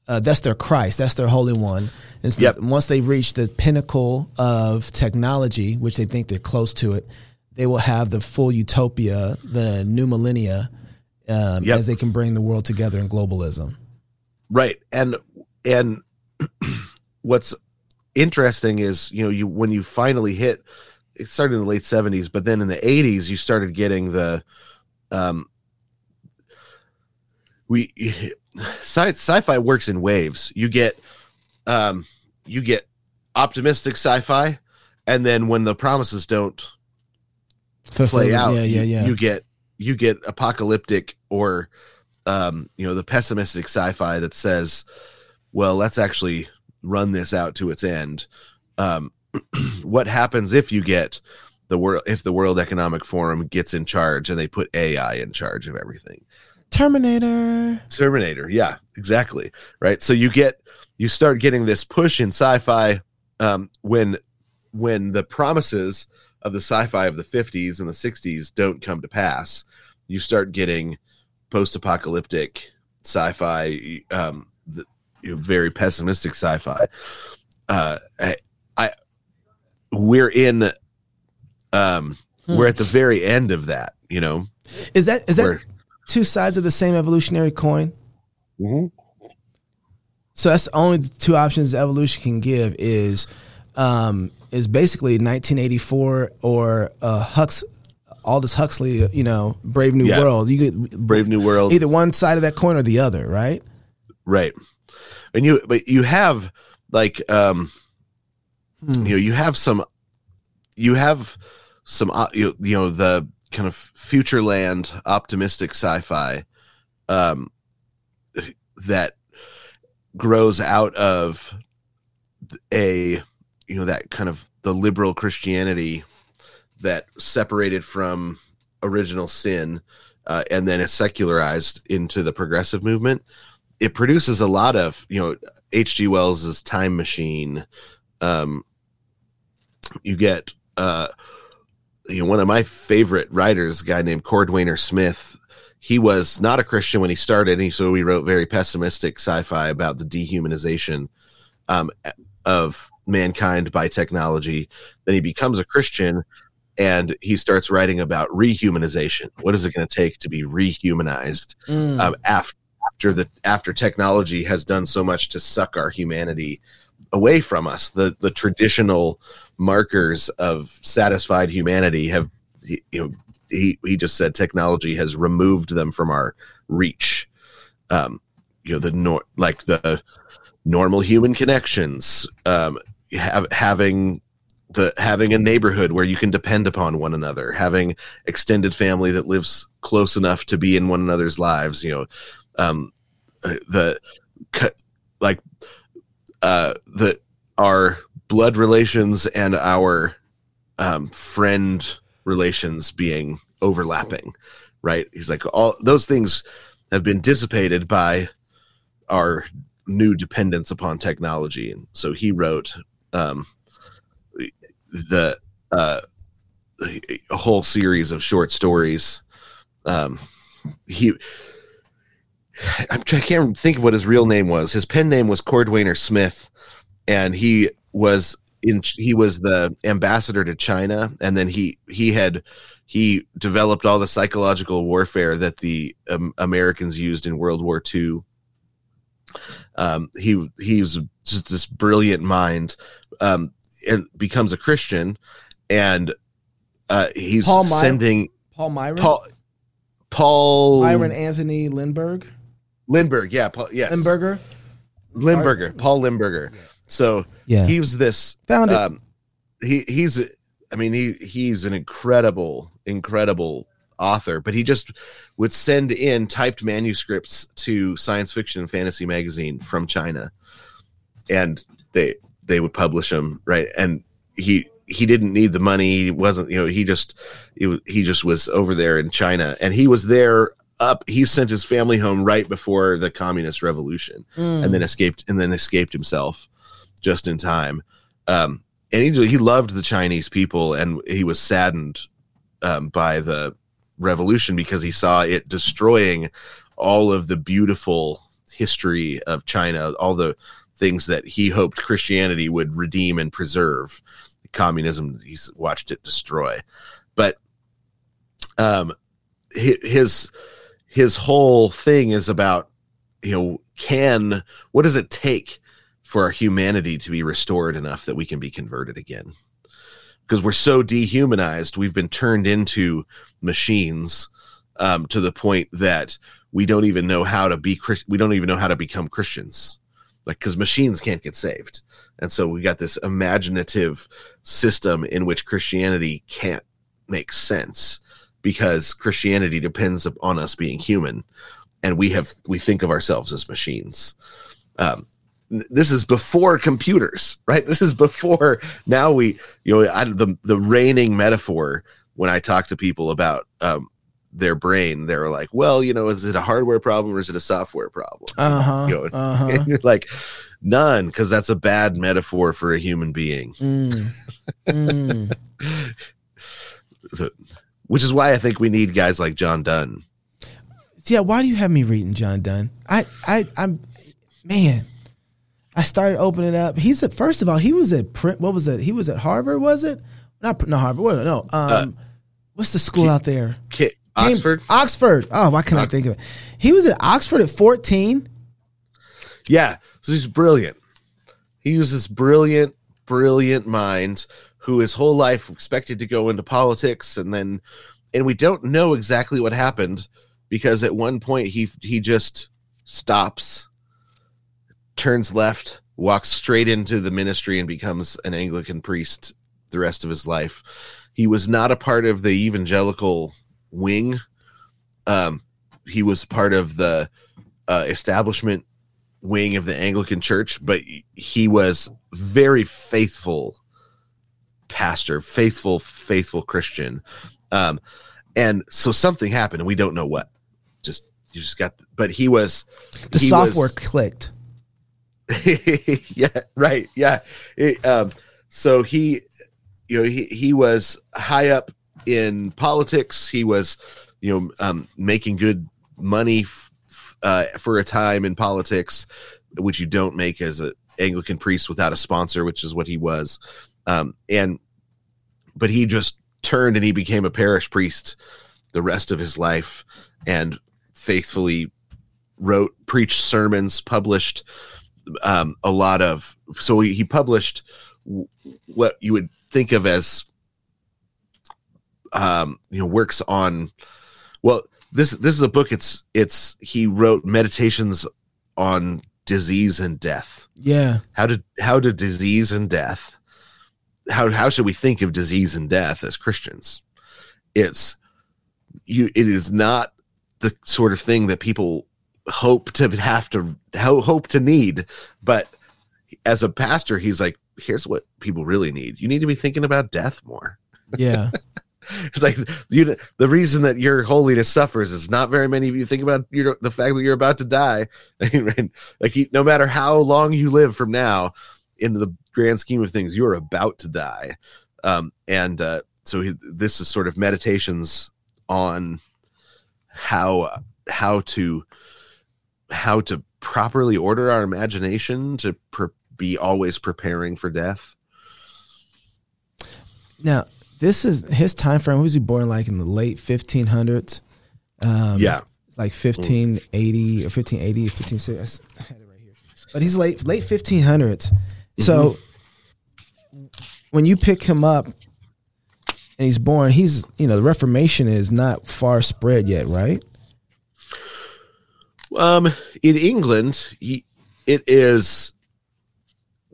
uh, that's their Christ, that's their Holy One. And so Yep. once they reach the pinnacle of technology, which they think they're close to it, they will have the full utopia, the new millennia, um, Yep. as they can bring the world together in globalism. right and and (clears throat) what's interesting is you know you when you finally hit it started in the late 70s but then in the 80s you started getting the um we (sighs) sci- sci-fi works in waves you get um you get optimistic sci-fi and then when the promises don't play out Yeah, yeah, you- yeah. you get you get apocalyptic or um you know the pessimistic sci-fi that says well let's actually run this out to its end um (clears throat) what happens if you get the world if the world economic forum gets in charge and they put ai in charge of everything Terminator. Terminator. Yeah, exactly. Right. So you get you start getting this push in sci-fi um, when when the promises of the sci-fi of the 50s and the 60s don't come to pass. You start getting post-apocalyptic sci-fi, um, you know, very pessimistic sci-fi. Uh, I, I we're in um we're at the very end of that you know Is that is that where two sides of the same evolutionary coin? Mhm. So that's the only two options evolution can give is um, is basically 1984 or uh, Hux, Aldous Huxley, you know, Brave New Yeah. World. You could brave new world either one side of that coin or the other, right? right and you but you have like um Hmm. you know you have some you have some uh, you, you know the kind of future land optimistic sci-fi um that grows out of a you know that kind of the liberal christianity that separated from original sin uh, and then is secularized into the progressive movement it produces a lot of you know hg wells's time machine. Um you get uh you know one of my favorite writers a guy named cordwainer smith he was not a christian when he started and so he wrote very pessimistic sci-fi about the dehumanization um, of mankind by technology. Then he becomes a christian and he starts writing about rehumanization. What is it going to take to be rehumanized Mm. um, after after the after technology has done so much to suck our humanity away from us. The the traditional markers of satisfied humanity have you know he he just said technology has removed them from our reach. Um you know the nor- like the normal human connections um have, having the having a neighborhood where you can depend upon one another having extended family that lives close enough to be in one another's lives you know um the like uh the our blood relations and our um friend relations being overlapping right? He's like all those things have been dissipated by our new dependence upon technology. And so he wrote um the uh a whole series of short stories. Um he I'm, I can't think of what his real name was. His pen name was Cordwainer Smith, and he was in. He was the ambassador to China, and then he he had he developed all the psychological warfare that the um, Americans used in World War II. Um, he he's just this brilliant mind, um, and becomes a Christian, and uh, he's Paul sending Paul Myron. Paul Paul Myron Anthony Lindbergh. Lindbergh, yeah, Paul, yes, Lindberger. Limburger, Paul Limburger. So Yeah. he was this. Found it. Um, he he's, I mean, he he's an incredible, incredible author. But he just would send in typed manuscripts to science fiction and fantasy magazine from China, and they they would publish them right. And he he didn't need the money. He wasn't, you know, he just he, he just was over there in China, and he was there up. He sent his family home right before the communist revolution Mm. and then escaped and then escaped himself just in time. Um, and he he loved the Chinese people, and he was saddened um, by the revolution because he saw it destroying all of the beautiful history of China, all the things that he hoped Christianity would redeem and preserve. Communism, he's watched it destroy. But um, his his whole thing is about you know can what does it take for our humanity to be restored enough that we can be converted again? Because we're so dehumanized we've been turned into machines um, to the point that we don't even know how to be we don't even know how to become christians. Like because machines can't get saved. And so we got this imaginative system in which christianity can't make sense because christianity depends on us being human and we have we think of ourselves as machines um, this is before computers right this is before now we you know I, the the reigning metaphor when i talk to people about um, their brain they're like well you know is it a hardware problem or is it a software problem Uh huh. you know, (laughs) uh-huh. you're like none because that's a bad metaphor for a human being Mm. (laughs) Mm. So- which is why i think we need guys like john donne Yeah, why do you have me reading John Donne? I, I, I'm, man. I started opening up. He's at first of all, he was at print. What was it? He was at Harvard. Was it? Not no Harvard. What, no. Um, what's the school out there? Cam- oxford Oxford. Oh, why can't I think of it? He was at Oxford at 14. Yeah, so he's brilliant. He was this brilliant, brilliant mind who his whole life expected to go into politics, and then, and we don't know exactly what happened because at one point he he just stops, turns left, walks straight into the ministry, and becomes an Anglican priest the rest of his life. He was not a part of the evangelical wing. Um, he was part of the uh, establishment wing of the Anglican Church, but he was very faithful pastor, faithful, faithful Christian. Um, and so something happened, and we don't know what. Just you just got, but he was The he software was- clicked. (laughs) yeah, right. Yeah. It, um, so he, you know, he, he was high up in politics. He was, you know, um, making good money f- f- uh, for a time in politics, which you don't make as an Anglican priest without a sponsor, which is what he was. Um, and, but he just turned and he became a parish priest the rest of his life and faithfully wrote, preached sermons, published um, a lot of so he, he published w- what you would think of as um, you know works on well this this is a book it's it's he wrote meditations on disease and death Yeah. how did how did disease and death how how should we think of disease and death as christians? It's you it is not the sort of thing that people hope to have to ho- hope to need but as a pastor he's like here's what people really need. You need to be thinking about death more. (laughs) Yeah. it's like you the reason that your holiness suffers is not very many of you think about your the fact that you're about to die. (laughs) Like no matter how long you live from now in the grand scheme of things you're about to die um and uh so he, this is sort of meditations on how how to how to properly order our imagination to pre- be always preparing for death now, this is his time frame. Was he born like in the late 1500s? Um, yeah like 1580 or 1580 or 1560. I had it right here. But he's late late 1500s. So when you pick him up and he's born, he's you know the Reformation is not far spread yet, right? Um, in England, he, it is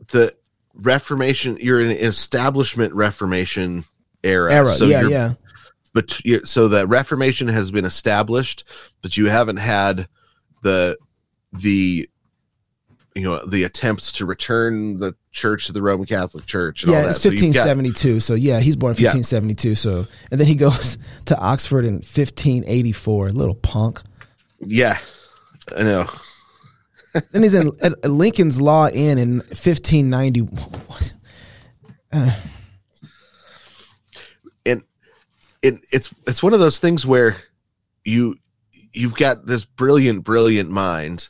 the Reformation. You're in an establishment Reformation era. Era, So yeah, yeah, But you're, so the Reformation has been established, but you haven't had the the you know the attempts to return the church to the Roman Catholic Church. And all yeah. that. It's So got- 1572. So yeah, he's born Yeah. 1572. So and then he goes (laughs) to Oxford in 1584. Little punk. yeah, I know. Then he's in (laughs) at, Lincoln's Law Inn in 1590. (laughs) What? Uh. and it, it's it's one of those things where you you've got this brilliant brilliant mind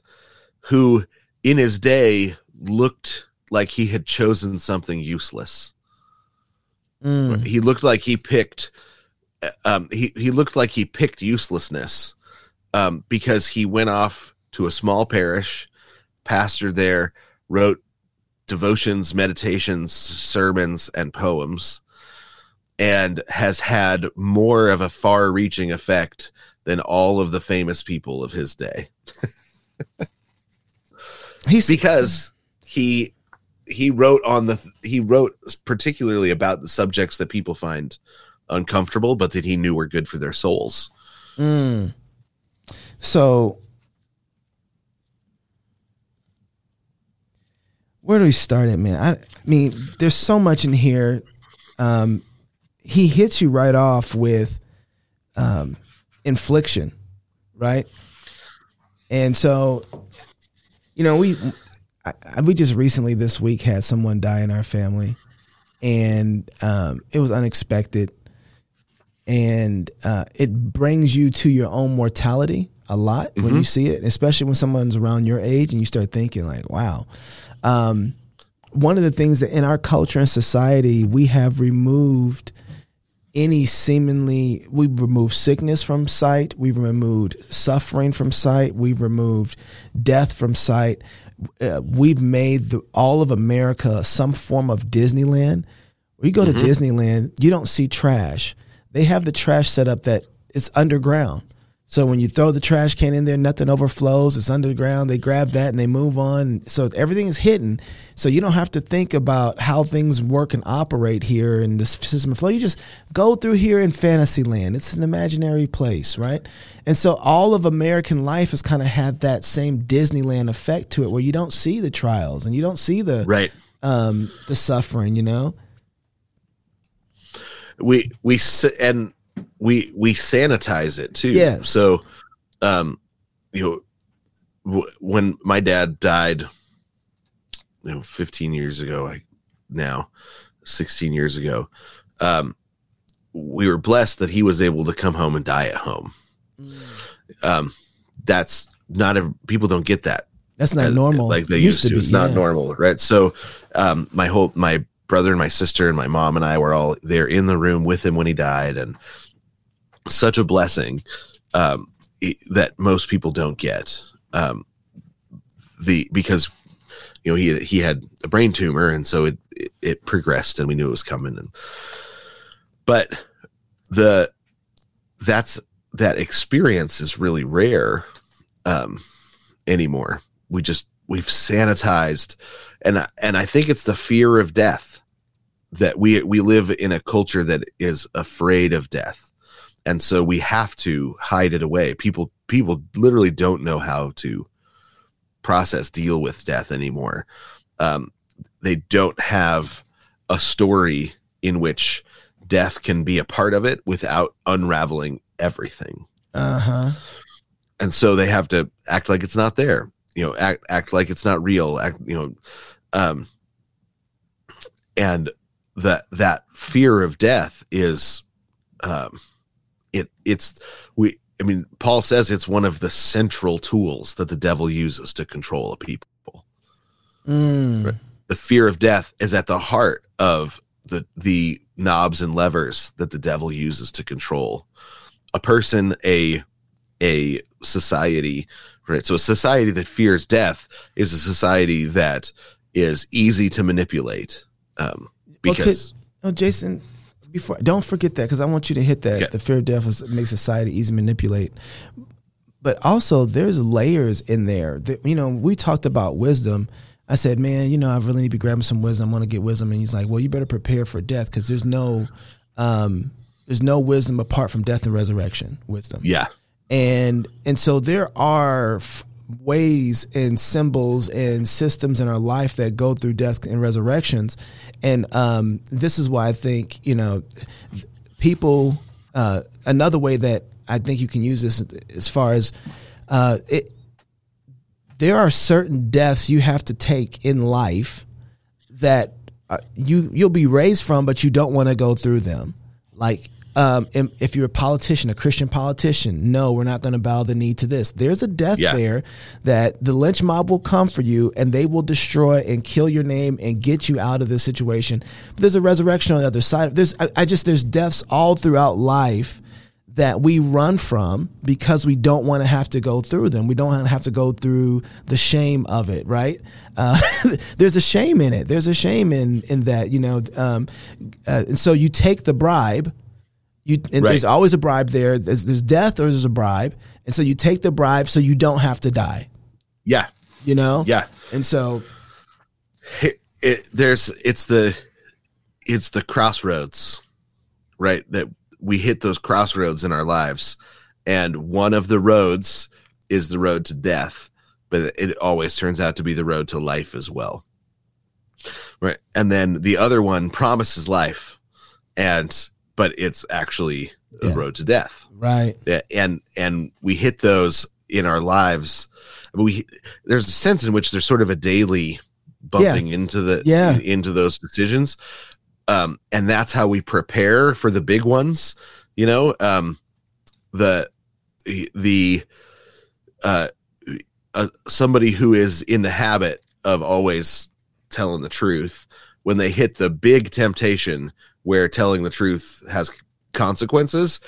who in his day looked like he had chosen something useless Mm. he looked like he picked um he he looked like he picked uselessness um because he went off to a small parish pastored there wrote devotions meditations sermons and poems and has had more of a far reaching effect than all of the famous people of his day (laughs) He's because he he wrote on the he wrote particularly about the subjects that people find uncomfortable but that he knew were good for their souls Mm. So, where do we start at, man? I, I mean, there's so much in here. Um, he hits you right off with um, infliction, right? And so, you know, we I, I, we just recently this week had someone die in our family, and um, it was unexpected and uh, it brings you to your own mortality a lot when you see it, especially when someone's around your age and you start thinking like, "Wow." Um, one of the things that in our culture and society we have removed any seemingly we've removed sickness from sight we've removed suffering from sight we've removed death from sight. Uh, we've made the, all of america some form of disneyland. When you go to disneyland you don't see trash. They have the trash set up that it's underground So when you throw the trash can in there, nothing overflows. It's underground. They grab that and they move on. So everything is hidden. So you don't have to think about how things work and operate here in this system of flow. You just go through here in fantasy land. It's an imaginary place, right? And so all of American life has kind of had that same Disneyland effect to it, where you don't see the trials and you don't see the right um, the suffering. You know, we we and we we sanitize it too. Yes. So, um, you know, w- when my dad died, you know, 15 years ago, I now 16 years ago, um, we were blessed that he was able to come home and die at home. Mm. Um, that's not a people don't get that. That's not normal. Like they used, used to. to. Be, it's yeah. not normal, right? So, um, my whole my brother and my sister and my mom and I were all there in the room with him when he died, and such a blessing um, that most people don't get. Um, the because you know he he had a brain tumor and so it, it, progressed and we knew it was coming and but the that's that experience is really rare um anymore we just we've sanitized and and I think it's the fear of death that we we live in a culture that is afraid of death and so we have to hide it away. People people literally don't know how to process deal with death anymore. Um, they don't have a story in which death can be a part of it without unraveling everything. Uh-huh. And so they have to act like it's not there you know act act like it's not real act you know um and that that fear of death is um it's we I mean Paul says it's one of the central tools that the devil uses to control a people. Mm. The fear of death is at the heart of the the knobs and levers that the devil uses to control a person, a a society, right? So a society that fears death is a society that is easy to manipulate. Um, because okay. oh, Jason, before don't forget that because I want you to hit that. Yeah. The fear of death is, makes society easy to manipulate. But also, there's layers in there. That, you know, we talked about wisdom. I said, man, you know, I really need to be grabbing some wisdom. I want to get wisdom. And he's like, well, you better prepare for death because there's no, um, there's no wisdom apart from death and resurrection. Wisdom. Yeah. And and so there are ways and symbols and systems in our life that go through death and resurrections. And um, this is why I think, you know, people, uh, another way that I think you can use this as far as uh, it, there are certain deaths you have to take in life that uh, you you'll be raised from, but you don't want to go through them. Like um, if you're a politician, a Christian politician, no, we're not going to bow the knee to this. There's a death yeah. there that the lynch mob will come for you and they will destroy and kill your name and get you out of this situation. But there's a resurrection on the other side. There's, I, I just, there's deaths all throughout life that we run from because we don't want to have to go through them. We don't want to have to go through the shame of it, right? Uh, (laughs) there's a shame in it. There's a shame in in that, you know. Um, uh, and so you take the bribe you and right. there's always a bribe there. There's, there's death or there's a bribe, and so you take the bribe so you don't have to die. Yeah, you know. Yeah, and so it, it, there's it's the it's the crossroads, right? That we hit those crossroads in our lives, and one of the roads is the road to death, but it always turns out to be the road to life as well. Right, and then the other one promises life, and but it's actually a yeah. road to death. Right. And and we hit those in our lives. We there's a sense in which there's sort of a daily bumping yeah. into the yeah. into those decisions. Um, and that's how we prepare for the big ones. You know, um, the the uh, uh, somebody who is in the habit of always telling the truth when they hit the big temptation where telling the truth has consequences,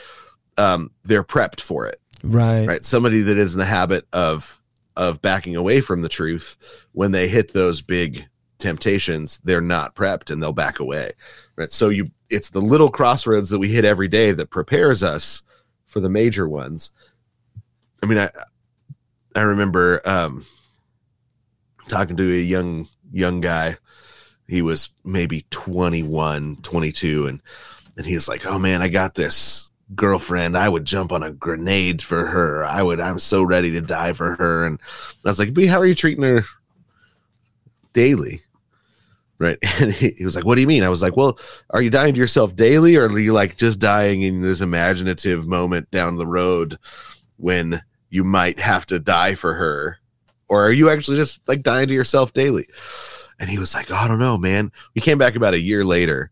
um, they're prepped for it. Right. Right. Somebody that is in the habit of of backing away from the truth when they hit those big temptations, they're not prepped and they'll back away. Right. So you it's the little crossroads that we hit every day that prepares us for the major ones. I mean, I I remember um, talking to a young young guy. He was maybe 21, 22 and and he was like, "Oh man, I got this girlfriend. I would jump on a grenade for her. I would I'm so ready to die for her." And I was like, "But how are you treating her daily?" Right. (laughs) And he, he was like, What do you mean? I was like, Well, are you dying to yourself daily or are you like just dying in this imaginative moment down the road when you might have to die for her? Or are you actually just like dying to yourself daily? And he was like, oh, I don't know, man. We came back about a year later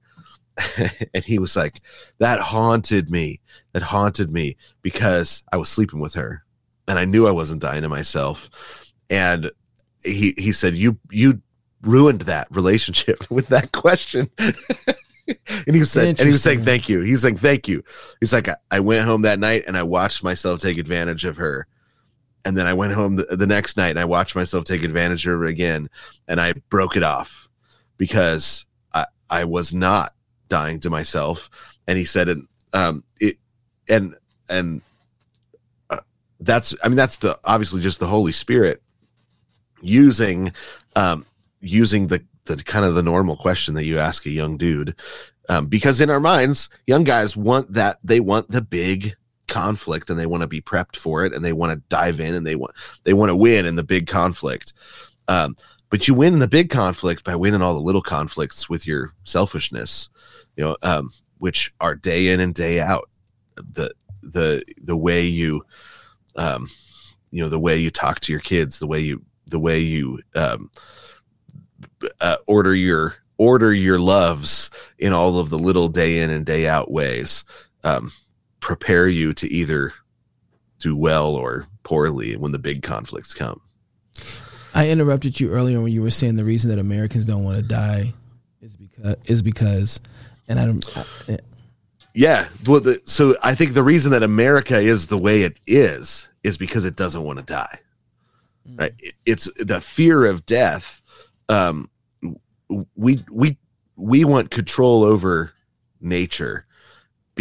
(laughs) and he was like, That haunted me. That haunted me because I was sleeping with her and I knew I wasn't dying to myself. And he he said, You you ruined that relationship (laughs) with that question. and he said, and he was saying, thank you. He's saying, thank you. He's like, I, I, went home that night and I watched myself take advantage of her. And then I went home the, the, next night and I watched myself take advantage of her again. And I broke it off because I, I was not dying to myself. And he said, and, um, it, and, and, uh, that's, I mean, that's the, obviously just the Holy Spirit using, um, using the the kind of the normal question that you ask a young dude um, because in our minds young guys want that they want the big conflict and they want to be prepped for it and they want to dive in and they want they want to win in the big conflict. Um, but you win in the big conflict by winning all the little conflicts with your selfishness you know um, which are day in and day out. The the the way you um you know the way you talk to your kids the way you the way you um uh, order your order your loves in all of the little day in and day out ways. Um, prepare you to either do well or poorly when the big conflicts come i interrupted you earlier when you were saying the reason that americans don't want to die is because is because and i don't I, yeah well the, so i think the reason that america is the way it is is because it doesn't want to die mm. right it, it's the fear of death um, we we we want control over nature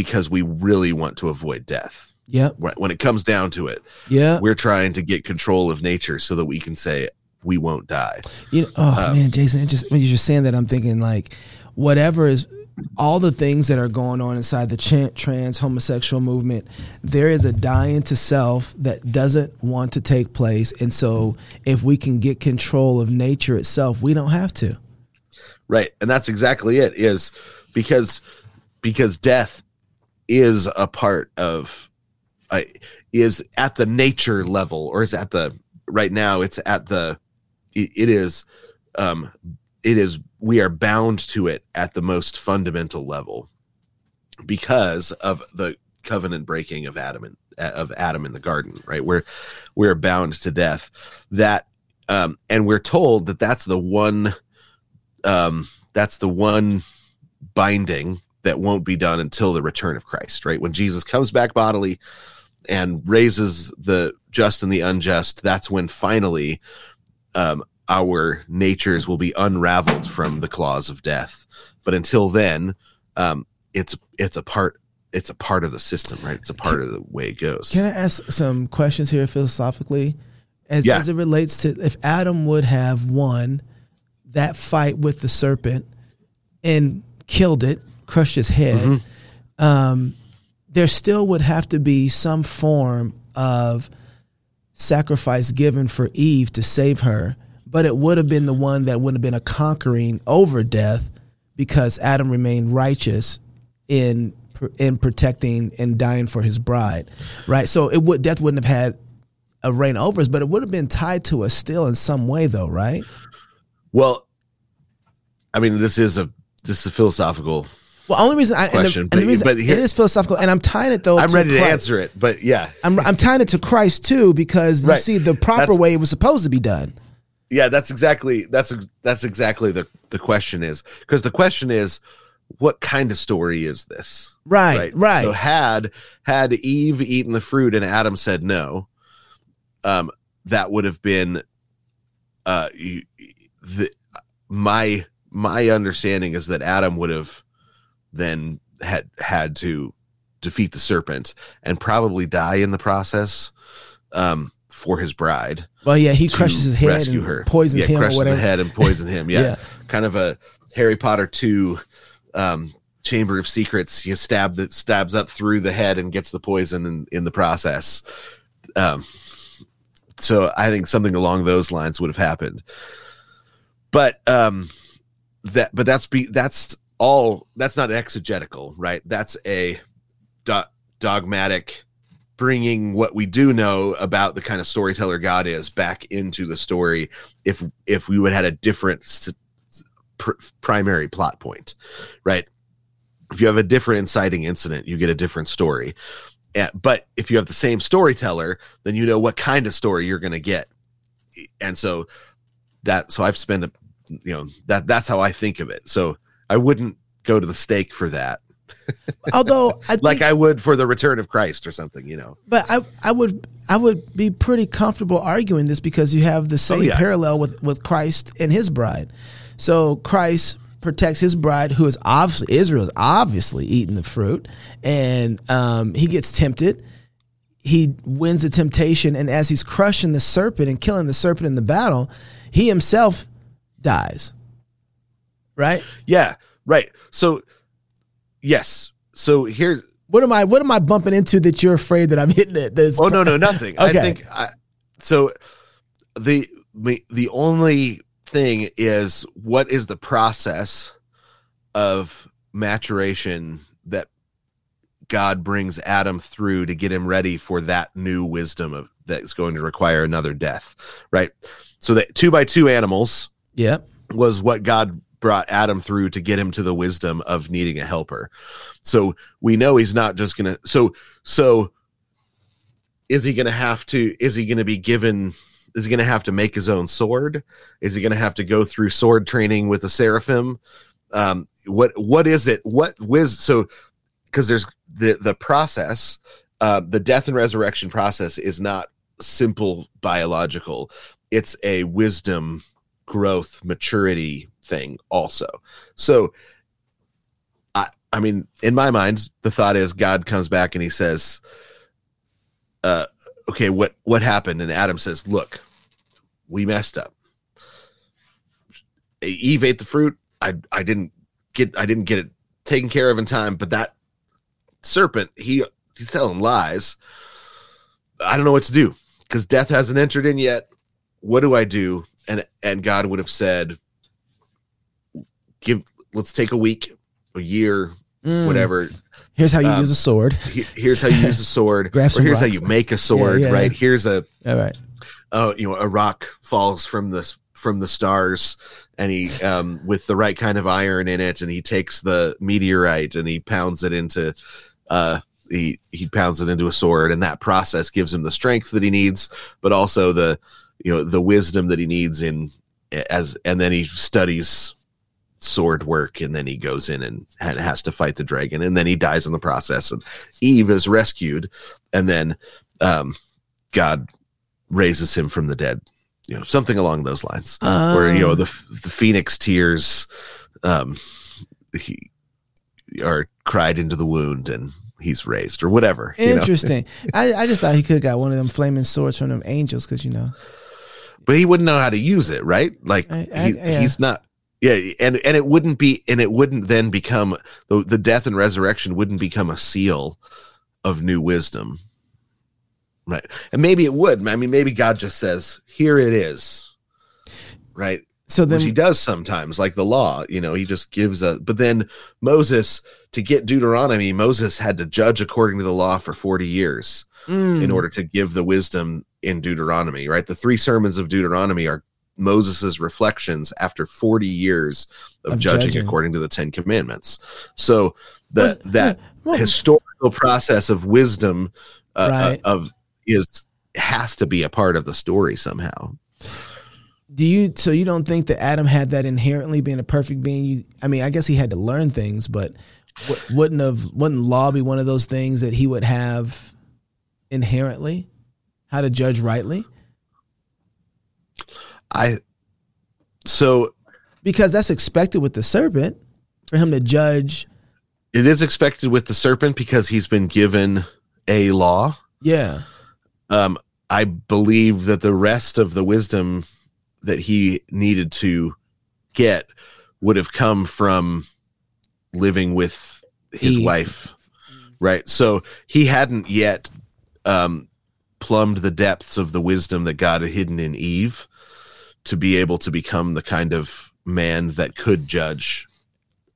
because we really want to avoid death. Yeah. When it comes down to it. Yeah. We're trying to get control of nature so that we can say we won't die. You know, oh um, man, Jason, just when you're just saying that, I'm thinking like, whatever is all the things that are going on inside the trans homosexual movement, there is a dying to self that doesn't want to take place. And so, if we can get control of nature itself, we don't have to. Right. And that's exactly it is because because death is a part of uh, is at the nature level or is at the right now it's at the it, it is um it is we are bound to it at the most fundamental level because of the covenant breaking of Adam and of Adam in the garden, right? We're we're bound to death. That um, and we're told that that's the one um, that's the one binding that won't be done until the return of Christ, right? When Jesus comes back bodily and raises the just and the unjust, that's when finally um, our natures will be unraveled from the claws of death. But until then, um, it's it's a part it's a part of the system, right? It's a part can, of the way it goes. Can I ask some questions here philosophically? As, yeah. as it relates to if Adam would have won that fight with the serpent and killed it, crushed his head, mm-hmm. um, there still would have to be some form of sacrifice given for Eve to save her, but it would have been the one that would have been a conquering over death because Adam remained righteous in in protecting and dying for his bride, right? So it would death wouldn't have had a reign over us, but it would have been tied to us still in some way, though, right? Well, I mean, this is a this is a philosophical. Well, only reason I question, and the, and the reason but here, it is philosophical, and I'm tying it though. I'm ready Christ. to answer it, but yeah, I'm I'm tying it to Christ too because you right. see the proper that's, way it was supposed to be done. Yeah, that's exactly that's that's exactly the the question is because the question is what kind of story is this? Right, right, right. So had had Eve eaten the fruit and Adam said no, um, that would have been uh the my my understanding is that Adam would have then had had to defeat the serpent and probably die in the process um, for his bride. Well, yeah, he crushes his head rescue and her. poisons yeah, him or crushes whatever. the head and poison him. Yeah. (laughs) Yeah. kind of a Harry Potter two um, Chamber of Secrets. He stab that stabs up through the head and gets the poison in, in the process. Um, so I think something along those lines would have happened. But um, that but that's be that's all that's not exegetical, right? That's a do- dogmatic bringing what we do know about the kind of storyteller God is back into the story if if we would had a different s- pr- primary plot point, right? If you have a different inciting incident, you get a different story. Eh, but if you have the same storyteller, then you know what kind of story you're going to get. And so that so I've spent a you know that that's how I think of it. So I wouldn't go to the stake for that (laughs) Although I (laughs) think, like I would for the return of Christ or something, you know. but I I would I would be pretty comfortable arguing this because you have the same Oh, yeah. parallel with with Christ and his bride. So Christ protects his bride, who is obviously Israel is obviously eating the fruit, and um, he gets tempted. He wins the temptation, and as he's crushing the serpent and killing the serpent in the battle, he himself dies. Right? Yeah, right. So yes. So here What am I? What am I bumping into that you're afraid that I'm hitting it? That's Oh no, no, (laughs) nothing. I think I, so. The the the only thing is what is the process of maturation that God brings Adam through to get him ready for that new wisdom of that's going to require another death, right? So that two by two animals yeah, was what God brought Adam through to get him to the wisdom of needing a helper. So we know he's not just gonna so so is he gonna have to is he gonna be given is he gonna have to make his own sword? Is he gonna have to go through sword training with the seraphim? Um what what is it? What whiz so because there's the the process, uh the death and resurrection process is not simple biological. It's a wisdom growth maturity thing also. So i i mean in my mind the thought is god comes back and he says uh okay what what happened? And adam says look we messed up. Eve ate the fruit. I i didn't get i didn't get it taken care of in time but that serpent he he's telling lies. I don't know what to do because death hasn't entered in yet. What do i do? And and god would have said give let's take a week a year Mm. whatever Here's how you Um, use a sword. He- here's how you use a (laughs) sword Grab or here's how you make a sword yeah, right yeah. here's a All right. oh you know a rock falls from the from the stars and he um with the right kind of iron in it and he takes the meteorite and he pounds it into uh he he pounds it into a sword and that process gives him the strength that he needs but also the you know the wisdom that he needs in as and then he studies sword work and then he goes in and has to fight the dragon and then he dies in the process and eve is rescued and then um god raises him from the dead you know something along those lines where you know the the phoenix tears um he are cried into the wound and he's raised or whatever you know? Interesting. I, I just thought he could have got one of them flaming swords from them angels because you know. but he wouldn't know how to use it right like I- I- he, yeah. he's not yeah and and it wouldn't be and it wouldn't then become the, the death and resurrection wouldn't become a seal of new wisdom. Right. And maybe it would. I mean maybe god just says here it is. Right? So then which he does sometimes like the law you know he just gives a but then moses to get deuteronomy moses had to judge according to the law for 40 years Mm. in order to give the wisdom in Deuteronomy, right? The three sermons of Deuteronomy are Moses's reflections after 40 years of, Of judging, judging. according to the 10 commandments. So the Well, that well- historical process of wisdom uh, Right. uh, of is has to be a part of the story somehow. Do you so you don't think that Adam had that inherently being a perfect being? You, I mean, I guess he had to learn things, but wouldn't have wouldn't law be one of those things that he would have inherently? How to judge rightly? I so Because that's expected with the serpent for him to judge. it is expected with the serpent because he's been given a law Yeah. Um, I believe that the rest of the wisdom that he needed to get would have come from living with his Eve. wife. Right. So he hadn't yet um, plumbed the depths of the wisdom that God had hidden in Eve to be able to become the kind of man that could judge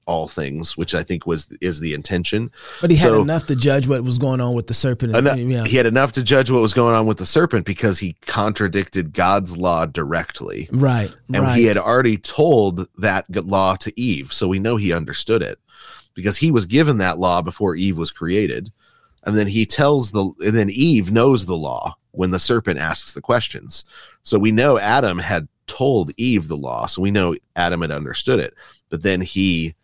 all things, which I think was is the intention. But he had enough to judge what was going on with the serpent. Enough, yeah. He had enough to judge what was going on with the serpent because he contradicted God's law directly. right. And right. he had already told that law to Eve. So we know he understood it because he was given that law before Eve was created. And then he tells the, and then Eve knows the law when the serpent asks the questions. So we know Adam had told Eve the law. So we know Adam had understood it, but then he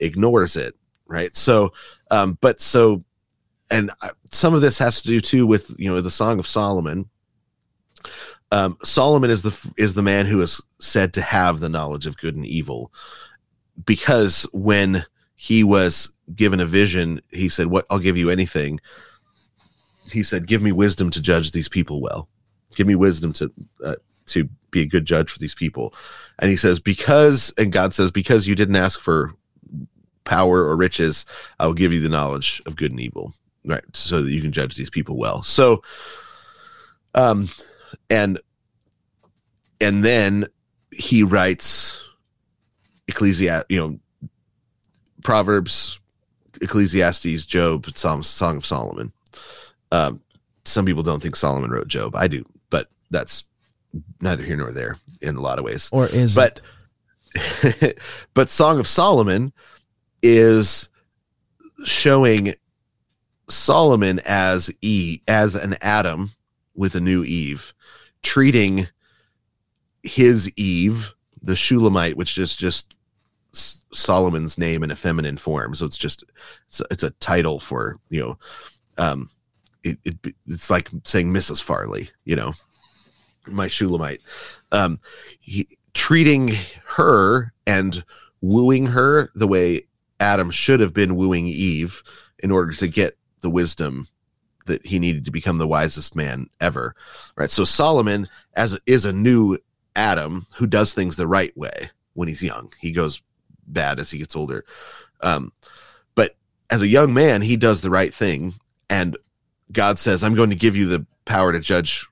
ignores it. Right. So, um, but so, and uh, some of this has to do too with, you know, the Song of Solomon um, Solomon is the is the man who is said to have the knowledge of good and evil, because when he was given a vision, he said, "What? I'll give you anything." He said, "Give me wisdom to judge these people well. Give me wisdom to uh, to be a good judge for these people." And he says, "Because," and God says, "Because you didn't ask for power or riches, I will give you the knowledge of good and evil, right? So that you can judge these people well." So, um, and and then he writes ecclesiast you know proverbs ecclesiastes job Psalm, song of solomon um some people don't think solomon wrote job i do but that's neither here nor there in a lot of ways. Or is but (laughs) but song of solomon is showing solomon as e as an adam with a new eve treating his eve the shulamite which is just solomon's name in a feminine form. So it's just it's, a- it's a title for you know um it, it it's like saying mrs farley you know my shulamite um he, treating her and wooing her the way Adam should have been wooing Eve in order to get the wisdom that he needed to become the wisest man ever. Right. So Solomon as is a new Adam who does things the right way when he's young. He goes bad as he gets older. Um, but as a young man, he does the right thing. And God says, I'm going to give you the power to judge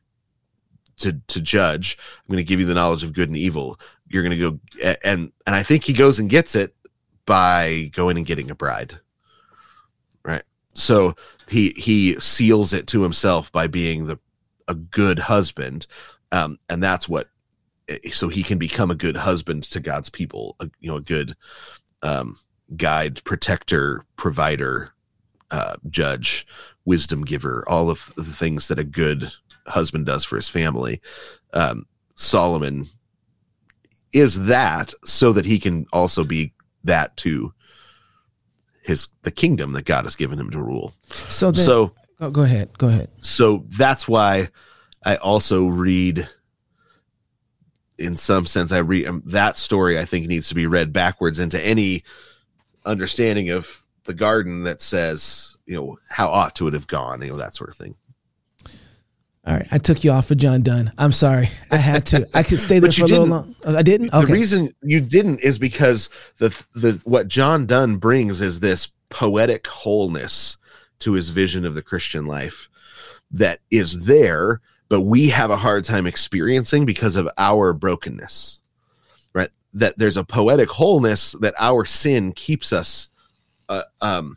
to to judge. I'm going to give you the knowledge of good and evil. You're going to go and and I think he goes and gets it by going and getting a bride. Right. So he he seals it to himself by being the a good husband. Um and that's what so he can become a good husband to God's people, a, you know, a good um guide, protector, provider, uh judge, wisdom giver, all of the things that a good husband does for his family. Um, Solomon is that so that he can also be that to his the kingdom that God has given him to rule. so so go, go ahead. Go ahead. so that's why I also read in some sense I read um, that story I think needs to be read backwards into any understanding of the garden that says, you know, how ought to it have gone, you know, that sort of thing. All right, I took you off of John Donne. I'm sorry. I had to. I could stay (laughs) there for a little long. Oh, I didn't. The reason you didn't is because the the what John Donne brings is this poetic wholeness to his vision of the Christian life that is there, but we have a hard time experiencing because of our brokenness. Right? That there's a poetic wholeness that our sin keeps us uh, um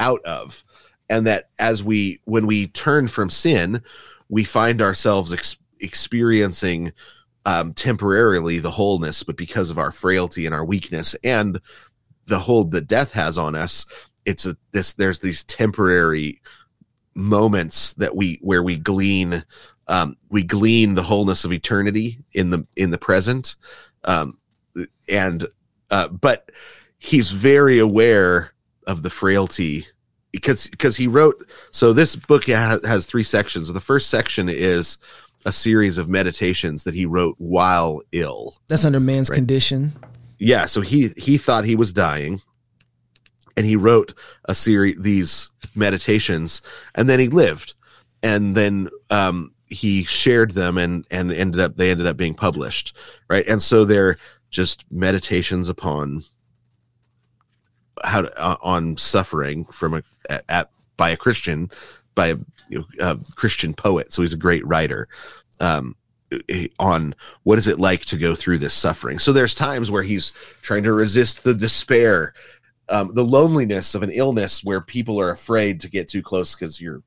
out of and that as we when we turn from sin we find ourselves ex- experiencing um, temporarily the wholeness, but because of our frailty and our weakness and the hold that death has on us, it's a this there's these temporary moments that we where we glean um, we glean the wholeness of eternity in the in the present, um, and uh, but he's very aware of the frailty because because he wrote so this book ha- has three sections. The first section is a series of meditations that he wrote while ill. That's under man's Right. condition. Yeah, so he he thought he was dying, and he wrote a series these meditations, and then he lived, and then um, he shared them and and ended up they ended up being published right and so they're just meditations upon how to, uh, on suffering from a at, at by a christian by a, you know, a christian poet so he's a great writer um on what is it like to go through this suffering so there's times where he's trying to resist the despair um, the loneliness of an illness where people are afraid to get too close because you're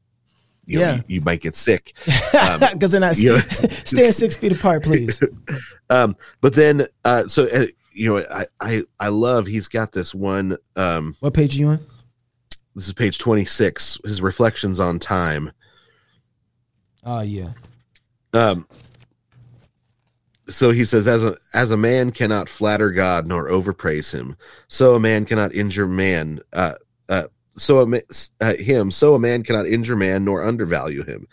you know, Yeah. you, you might get sick (laughs) because they're not you (laughs) know- stand six feet apart, please. (laughs) um but then uh so uh, you know I, I i love he's got this one um What page are you on? this is page 26 his reflections on time. Oh yeah, um so he says as a as a man cannot flatter god nor overpraise him so a man cannot injure man uh uh so a uh, him so a man cannot injure man nor undervalue him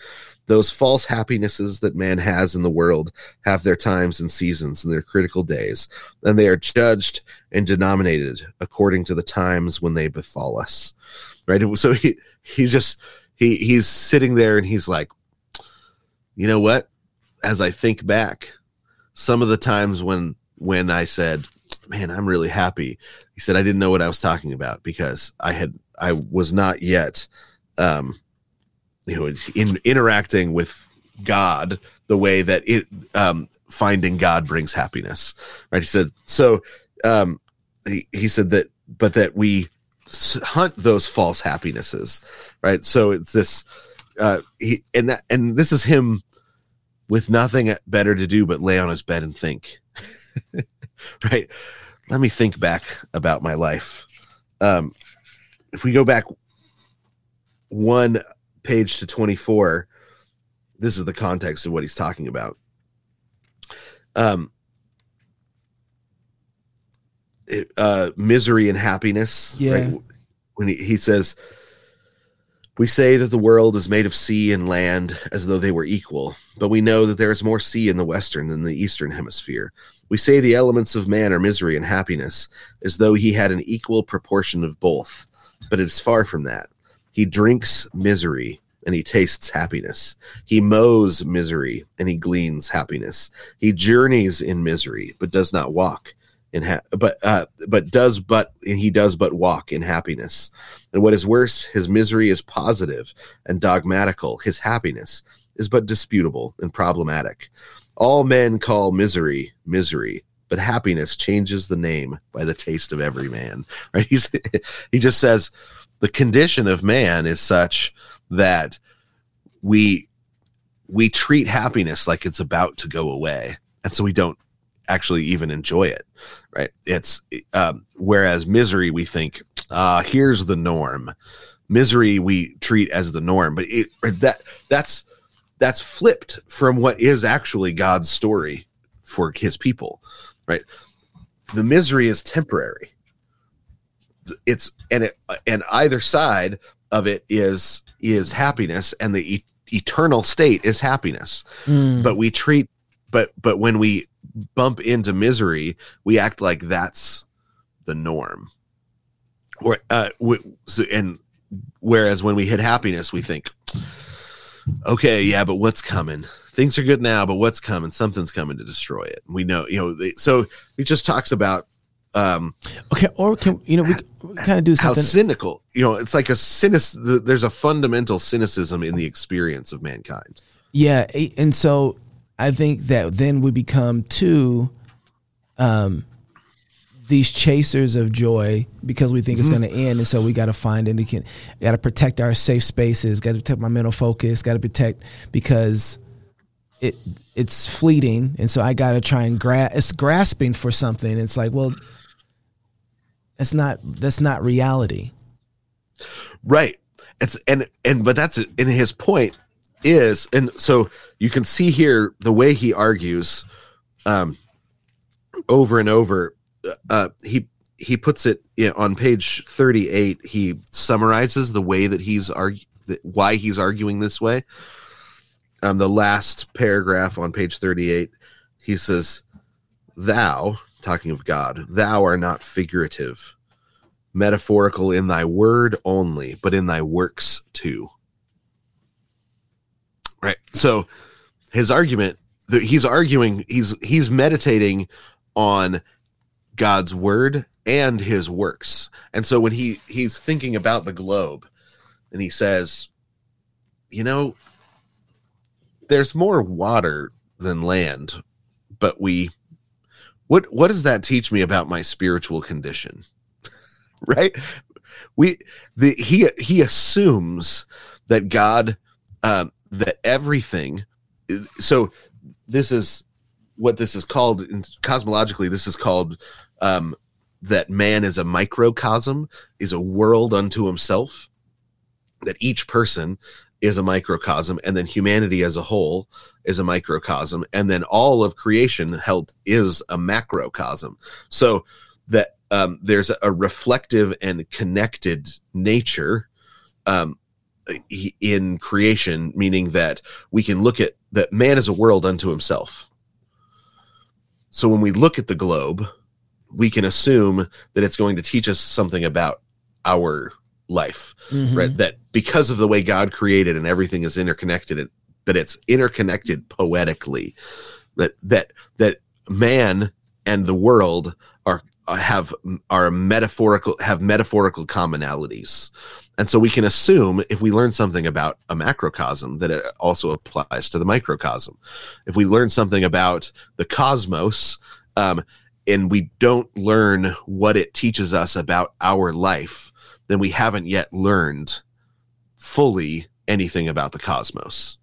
those false happinesses that man has in the world have their times and seasons and their critical days and they are judged and denominated according to the times when they befall us right? So he he just he he's sitting there and he's like you know what? As i think back some of the times when when i said man i'm really happy he said i didn't know what i was talking about because i had i was not yet um you know in interacting with god the way that it um finding god brings happiness right? He said so um he, he said that but that we hunt those false happinesses right? So it's this uh he and that and this is him with nothing better to do but lay on his bed and think (laughs) right? Let me think back about my life. Um if we go back one page to 24 this is the context of what he's talking about um it, uh misery and happiness Yeah. when he, he says we say that the world is made of sea and land as though they were equal, but we know that there is more sea in the western than the eastern hemisphere. We say the elements of man are misery and happiness, as though he had an equal proportion of both, but it is far from that. He drinks misery and he tastes happiness. He mows misery and he gleans happiness. He journeys in misery, but does not walk in ha- but uh, but does but he does but walk in happiness. And what is worse, his misery is positive and dogmatical. His happiness is but disputable and problematic. All men call misery misery, but happiness changes the name by the taste of every man. (laughs) Right? He's he just says the condition of man is such that we we treat happiness like it's about to go away, and so we don't actually even enjoy it. Right? It's um, whereas misery we think uh here's the norm misery we treat as the norm but it that that's that's flipped from what is actually god's story for his people right the misery is temporary it's and it and either side of it is is happiness and the e- eternal state is happiness. Mm. but we treat but but when we bump into misery we act like that's the norm. Or uh w- so, and whereas when we hit happiness we think okay yeah but what's coming? Things are good now but what's coming? Something's coming to destroy it. We know you know they, so he just talks about um okay. Or can you know we, we kind of do something how cynical you know it's like a cynic there's a fundamental cynicism in the experience of mankind Yeah, and so I think that then we become too um these chasers of joy because we think it's Mm-hmm. going to end and so we got to find and we can got to protect our safe spaces got to protect my mental focus got to protect because it it's fleeting and so I got to try and grasp it's grasping for something it's like well that's not that's not reality. Right. It's and and but that's and his point is and so you can see here the way he argues um over and over. Uh he he puts it in, on page 38 he summarizes the way that he's argu- that- why he's arguing this way. Um the last paragraph on page 38 he says thou talking of god thou are not figurative metaphorical in thy word only, but in thy works too. Right. So his argument that he's arguing he's he's meditating on God's word and his works. And so when he he's thinking about the globe and he says, you know, there's more water than land, but we what what does that teach me about my spiritual condition? (laughs) right? We the he he assumes that God um that everything so this is what this is called cosmologically this is called um that man is a microcosm is a world unto himself that each person is a microcosm and then humanity as a whole is a microcosm and then all of creation held is a macrocosm. So that um, there's a reflective and connected nature um, in creation meaning that we can look at that man is a world unto himself. So when we look at the globe we can assume that it's going to teach us something about our life, mm-hmm. right? That because of the way God created and everything is interconnected, that it's interconnected poetically, that that that man and the world are have are metaphorical have metaphorical commonalities. And so we can assume if we learn something about a macrocosm that it also applies to the microcosm. If we learn something about the cosmos, um, and we don't learn what it teaches us about our life, then we haven't yet learned fully anything about the cosmos.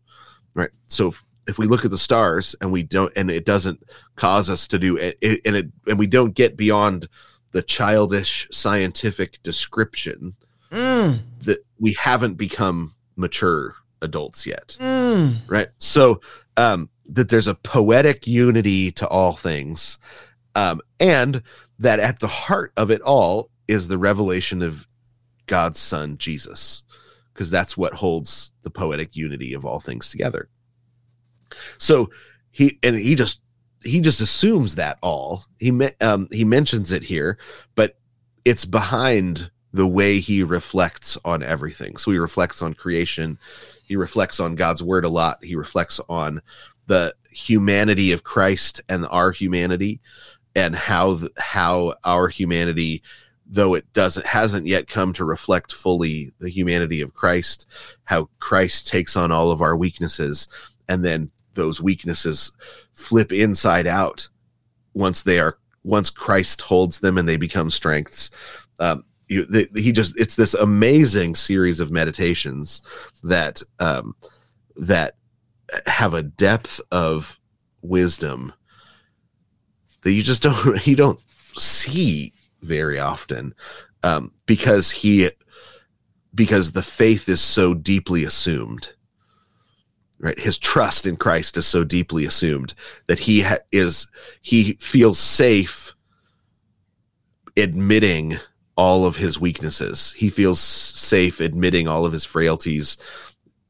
Right. So if, if we look at the stars and we don't, and it doesn't cause us to do it, and it, and we don't get beyond the childish scientific description, mm. that we haven't become mature adults yet. Mm. Right. So, um, that there's a poetic unity to all things um, and that at the heart of it all is the revelation of God's Son, Jesus, because that's what holds the poetic unity of all things together. So he and he just he just assumes that all he um, he mentions it here, but it's behind the way he reflects on everything. So he reflects on creation, he reflects on God's word a lot. He reflects on the humanity of Christ and our humanity and how the, how our humanity though it doesn't hasn't yet come to reflect fully the humanity of Christ how Christ takes on all of our weaknesses and then those weaknesses flip inside out once they are once Christ holds them and they become strengths. Um, you, the, he just it's this amazing series of meditations that um, that have a depth of wisdom that you just don't (laughs) you don't see very often um, because he because the faith is so deeply assumed right? His trust in christ is so deeply assumed that he ha- is he feels safe admitting all of his weaknesses. He feels safe admitting all of his frailties.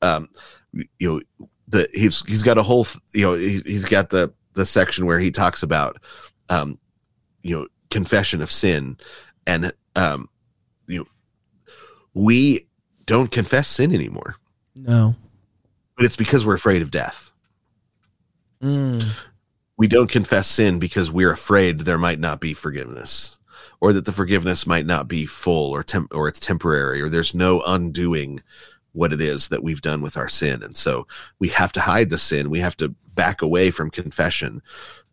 Um you know the he's he's got a whole you know he, he's got the the section where he talks about um, you know confession of sin and um, you know we don't confess sin anymore. No. But it's because we're afraid of death. Mm. we don't confess sin because we're afraid there might not be forgiveness or that the forgiveness might not be full or temp- or it's temporary or there's no undoing what it is that we've done with our sin. And so we have to hide the sin. We have to back away from confession.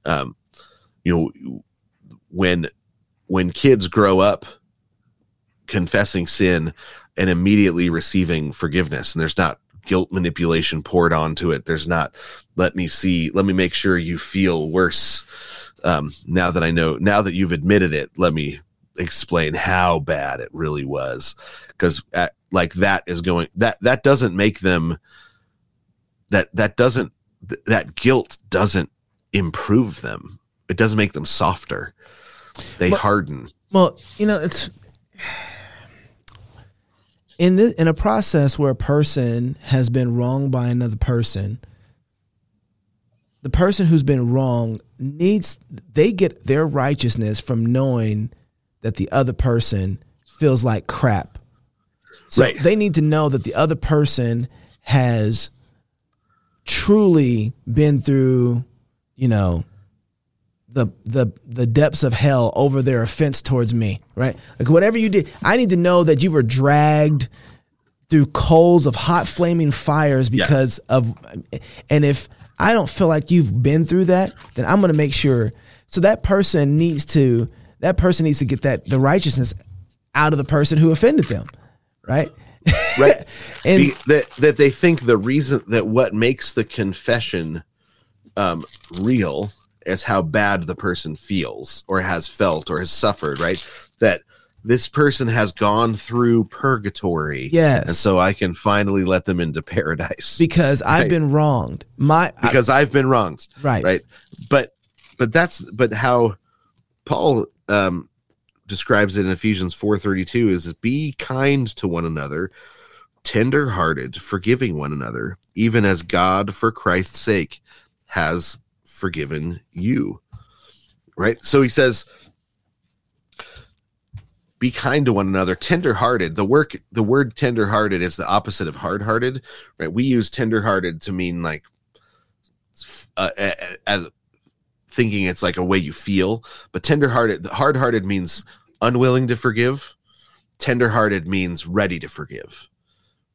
Um, you know when when kids grow up confessing sin and immediately receiving forgiveness and there's not guilt manipulation poured onto it. There's not let me see let me make sure you feel worse um, now that i know now that you've admitted it. Let me explain how bad it really was. Because like that is going that that doesn't make them that that doesn't that guilt doesn't improve them. It doesn't make them softer. They well, harden. Well, you know, it's in this in a process where a person has been wronged by another person. The person who's been wrong needs they get their righteousness from knowing that the other person feels like crap. So right. they need to know that the other person has truly been through, you know, the the the depths of hell over their offense towards me, right? Like whatever you did, I need to know that you were dragged through coals of hot flaming fires because yeah. of and if I don't feel like you've been through that, then I'm going to make sure so that person needs to that person needs to get that the righteousness out of the person who offended them, right? right (laughs) and Be, that that they think the reason that what makes the confession um, real is how bad the person feels or has felt or has suffered right? That this person has gone through purgatory. Yes. And so i can finally let them into paradise. Because i've right? been wronged. My because I, have been wronged. Right. Right. But but that's but how paul um describes it in Ephesians 4:32 is be kind to one another, tender-hearted, forgiving one another, even as God for Christ's sake has forgiven you. Right? So he says be kind to one another, tender-hearted. The work the word tender-hearted is the opposite of hard-hearted, right? We use tender-hearted to mean like uh, as thinking it's like a way you feel. But tenderhearted, hard-hearted means unwilling to forgive. Tenderhearted means ready to forgive.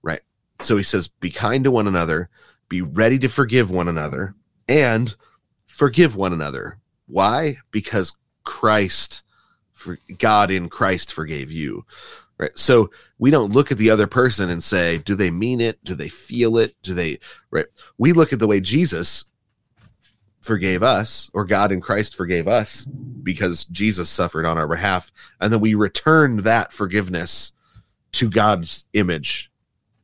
Right. So he says, be kind to one another, be ready to forgive one another, and forgive one another. Why? Because Christ, God in Christ forgave you. Right. So we don't look at the other person and say, do they mean it? Do they feel it? Do they, right? We look at the way Jesus forgave us or God in Christ forgave us because Jesus suffered on our behalf and then we return that forgiveness to God's image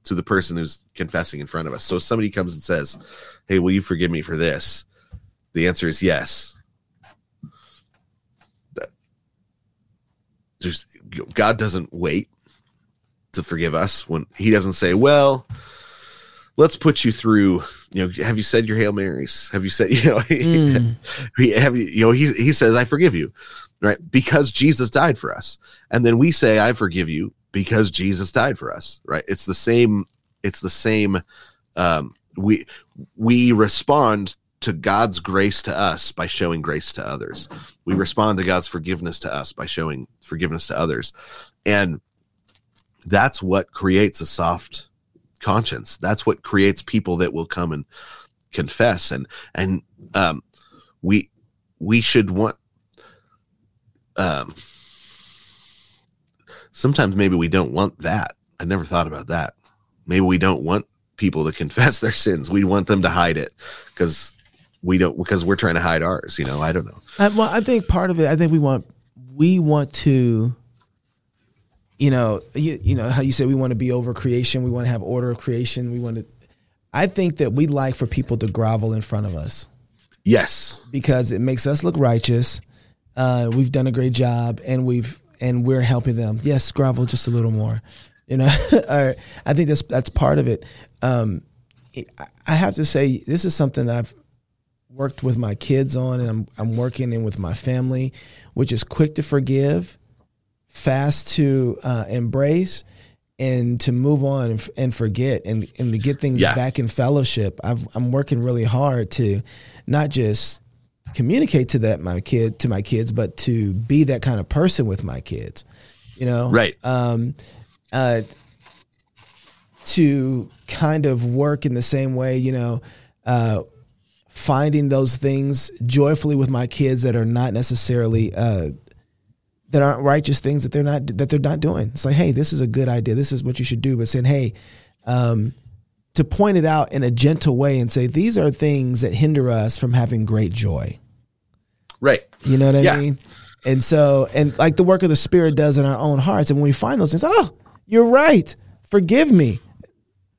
to the person who's confessing in front of us. So if somebody comes and says, "Hey, will you forgive me for this?" The answer is yes. Just God doesn't wait to forgive us when he doesn't say, "Well, let's put you through you know have you said your hail marys have you said (laughs) you know mm. (laughs) have you you know he, he says i forgive you right because jesus died for us and then we say i forgive you because jesus died for us right it's the same it's the same um we we respond to god's grace to us by showing grace to others we respond to god's forgiveness to us by showing forgiveness to others and that's what creates a soft conscience. That's what creates people that will come and confess and and um we we should want um sometimes maybe we don't want that. I never thought about that. Maybe we don't want people to (laughs) confess their sins. We want them to hide it because we don't because we're trying to hide ours. You know, I don't know. I, well, I think part of it. I think we want we want to you know, you, you know how you said we want to be over creation, we want to have order of creation, we want to. I think that we like for people to grovel in front of us. Yes, because it makes us look righteous. Uh, we've done a great job, and we've and we're helping them. Yes, grovel just a little more. You know, (laughs) I think that's that's part of it. Um, I have to say, this is something I've worked with my kids on, and I'm I'm working in with my family, which is quick to forgive fast to uh, embrace and to move on and, and forget and, and to get things yeah. back in fellowship. i am working really hard to not just communicate to that my kid to my kids, but to be that kind of person with my kids. You know, right? Um, uh, to kind of work in the same way, you know, uh, finding those things joyfully with my kids that are not necessarily uh, that aren't righteous things that they're not that they're not doing. It's like, hey, this is a good idea. This is what you should do. But saying, hey, um, to point it out in a gentle way and say these are things that hinder us from having great joy. Right. You know what I yeah. mean? And so, and like the work of the Spirit does in our own hearts, and when we find those things, oh, you're right. Forgive me.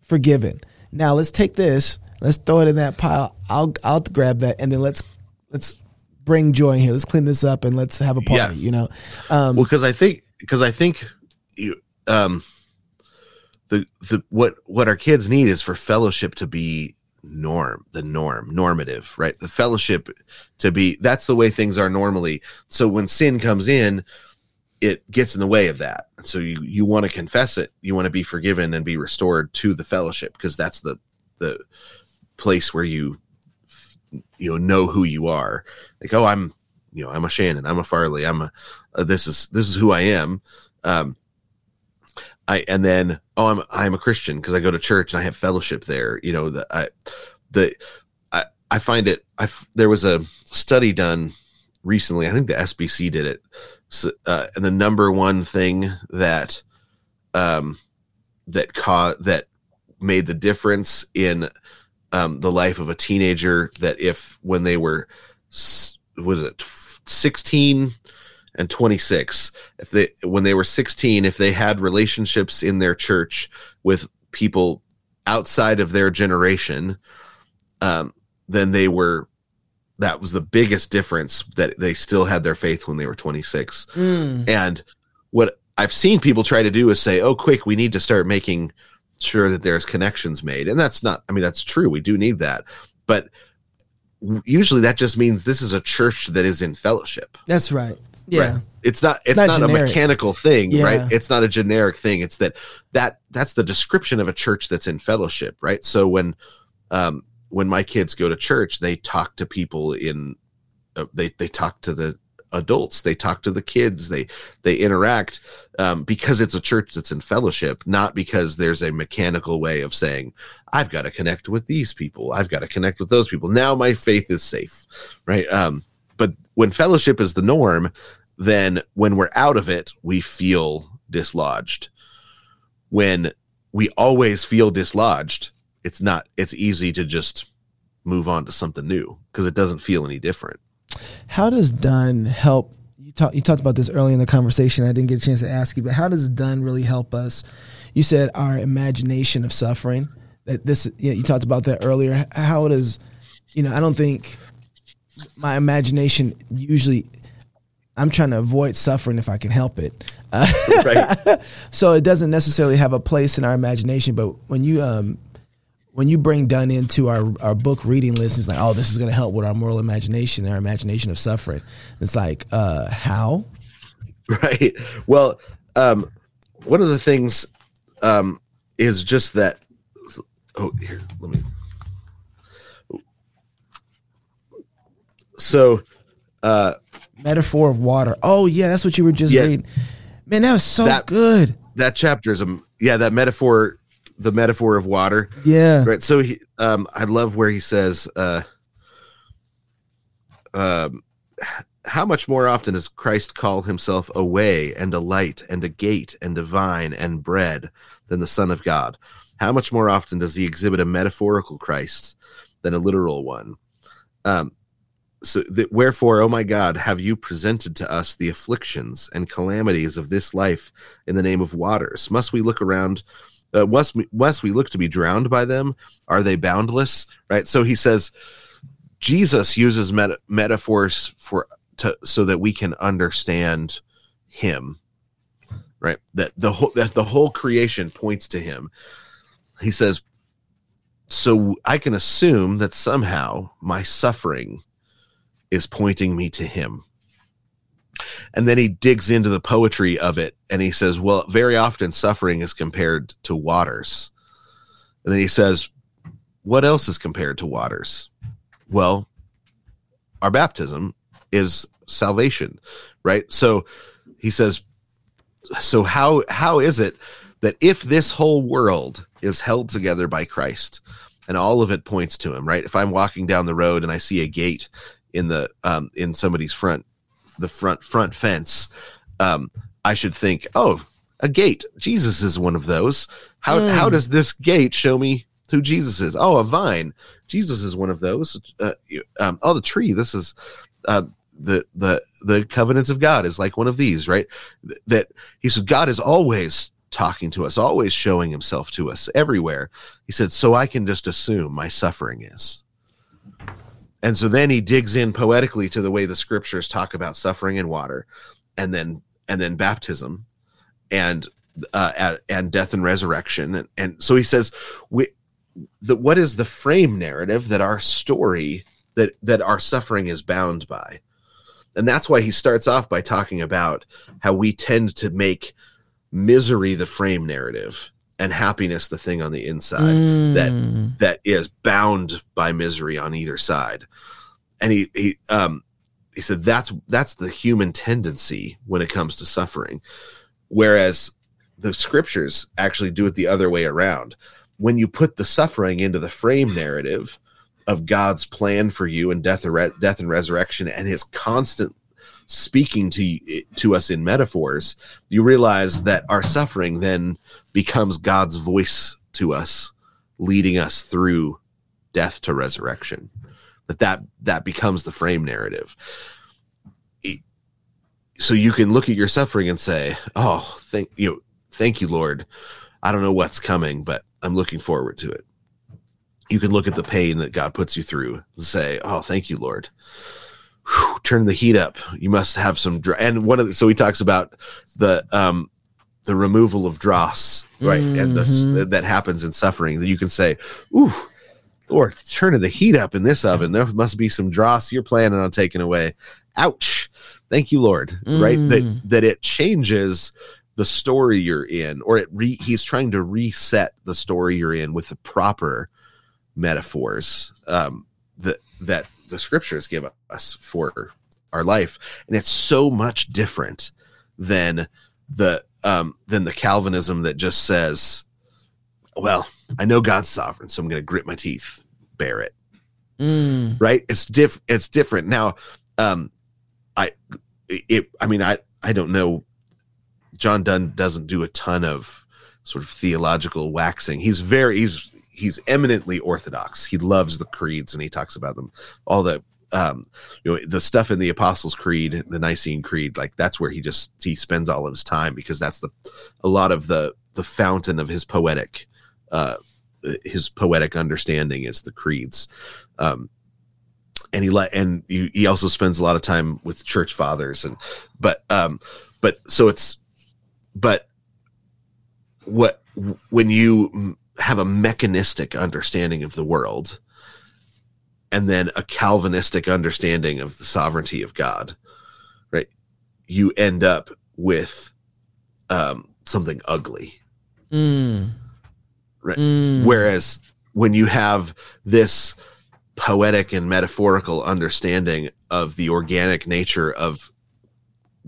Forgiven. Now let's take this. Let's throw it in that pile. I'll I'll grab that, and then let's let's bring joy in here. Let's clean this up and let's have a party. Yeah. You know, um, well, because I think because I think you um the the what what our kids need is for fellowship to be norm the norm normative right the fellowship to be that's the way things are normally so when sin comes in it gets in the way of that so you you want to confess it you want to be forgiven and be restored to the fellowship because that's the the place where you you know know who you are. Like oh i'm you know i'm a shannon. I'm a farley. I'm a uh, this is this is who i am. Um i and then oh i'm i'm a christian because i go to church and i have fellowship there. You know the i the i i find it i there was a study done recently. I think the sbc did it. So, uh, and the number one thing that um that caught that made the difference in um, the life of a teenager that if when they were was it 16 and 26 if they when they were 16 if they had relationships in their church with people outside of their generation um, then they were that was the biggest difference that they still had their faith when they were 26 mm. and what i've seen people try to do is say oh quick we need to start making sure that there's connections made. And that's not i mean that's true. We do need that. But usually that just means this is a church that is in fellowship. That's right. Yeah. Right? it's not it's, it's not, not a mechanical thing yeah. right? It's not a generic thing. It's that that that's the description of a church that's in fellowship right? So when um when my kids go to church they talk to people in uh, they they talk to the adults. They talk to the kids. They they interact um, because it's a church that's in fellowship not because there's a mechanical way of saying i've got to connect with these people. I've got to connect with those people. Now my faith is safe right? Um, but when fellowship is the norm then when we're out of it we feel dislodged. When we always feel dislodged it's not it's easy to just move on to something new because it doesn't feel any different how does Donne help? You, talk, you talked about this early in the conversation. I didn't get a chance to ask you, but how does Donne really help us? You said our imagination of suffering. That this, you, know, you talked about that earlier. How does, you know, I don't think my imagination usually I'm trying to avoid suffering if I can help it. Uh, right. (laughs) so it doesn't necessarily have a place in our imagination. But when you um, when you bring Donne into our, our book reading list, it's like, oh, this is going to help with our moral imagination, our imagination of suffering. It's like, uh, how? (laughs) Right. Well, um, one of the things um, is just that. Oh, here, let me. So, uh, metaphor of water. Oh yeah, that's what you were just yeah, reading. Man, that was so that, good. That chapter is a yeah. That metaphor the metaphor of water. Yeah. Right. So he, um, I love where he says, uh, um, how much more often does Christ call himself a way and a light and a gate and a vine and bread than the Son of God? How much more often does he exhibit a metaphorical Christ than a literal one? Um, so that wherefore, oh my God, have you presented to us the afflictions and calamities of this life in the name of waters? Must we look around uh, West, West, we look to be drowned by them. Are they boundless? Right. So he says Jesus uses meta- metaphors for to so that we can understand him. Right. That the whole that the whole creation points to him. He says, so I can assume that somehow my suffering is pointing me to him. And then he digs into the poetry of it and he says, Well, very often suffering is compared to waters. And then he says, What else is compared to waters? Well, our baptism is salvation, right? So he says, So how how is it that if this whole world is held together by Christ and all of it points to him, right? If I'm walking down the road and I see a gate in the um in somebody's front the front front fence, um, I should think, oh, a gate. Jesus is one of those. How mm. how does this gate show me who Jesus is? Oh, a vine. Jesus is one of those. Uh, um, oh, the tree. This is uh, the the the covenants of God is like one of these, right? That he said God is always talking to us, always showing himself to us everywhere. He said, so I can just assume my suffering is. And so then he digs in poetically to the way the scriptures talk about suffering and water, and then and then baptism, and uh, and death and resurrection, and, and so he says, we, the, what is the frame narrative that our story that that our suffering is bound by, and that's why he starts off by talking about how we tend to make misery the frame narrative and happiness the thing on the inside that that is bound by misery on either side. And he he um he said that's that's the human tendency when it comes to suffering. Whereas the scriptures actually do it the other way around. When you put the suffering into the frame narrative of God's plan for you and death, death and resurrection, and His constant speaking to to us in metaphors, you realize that our suffering then becomes God's voice to us, leading us through death to resurrection. That that that becomes the frame narrative. So you can look at your suffering and say, "Oh, thank you, thank you, Lord. I don't know what's coming, but I'm looking forward to it." You can look at the pain that God puts you through and say, "Oh, thank you, Lord." Whew, turn the heat up. You must have some dry. And one of the, so he talks about the um the removal of dross, right? Mm-hmm. And that happens in suffering. That you can say, "Ooh, Lord, turning the heat up in this oven. There must be some dross you're planning on taking away." Ouch! Thank you, Lord. Mm. Right? That mm. that it changes the story you're in, or it re, he's trying to reset the story you're in with the proper metaphors um, that that the scriptures give us for our life, and it's so much different than the um, than the Calvinism that just says, "Well, I know God's sovereign, so I'm going to grit my teeth, bear it." Mm. Right? It's diff. It's different now. Um, I it. I mean, I I don't know. John Donne doesn't do a ton of sort of theological waxing. He's very he's he's eminently orthodox. He loves the creeds and he talks about them. All the um you know the stuff in the Apostles' Creed, the Nicene Creed, like that's where he just he spends all of his time because that's the a lot of the the fountain of his poetic uh his poetic understanding is the creeds. Um and he let and he, he also spends a lot of time with church fathers and but um but so it's but what when you have a mechanistic understanding of the world and then a calvinistic understanding of the sovereignty of god right you end up with um, something ugly mm. right mm. whereas when you have this poetic and metaphorical understanding of the organic nature of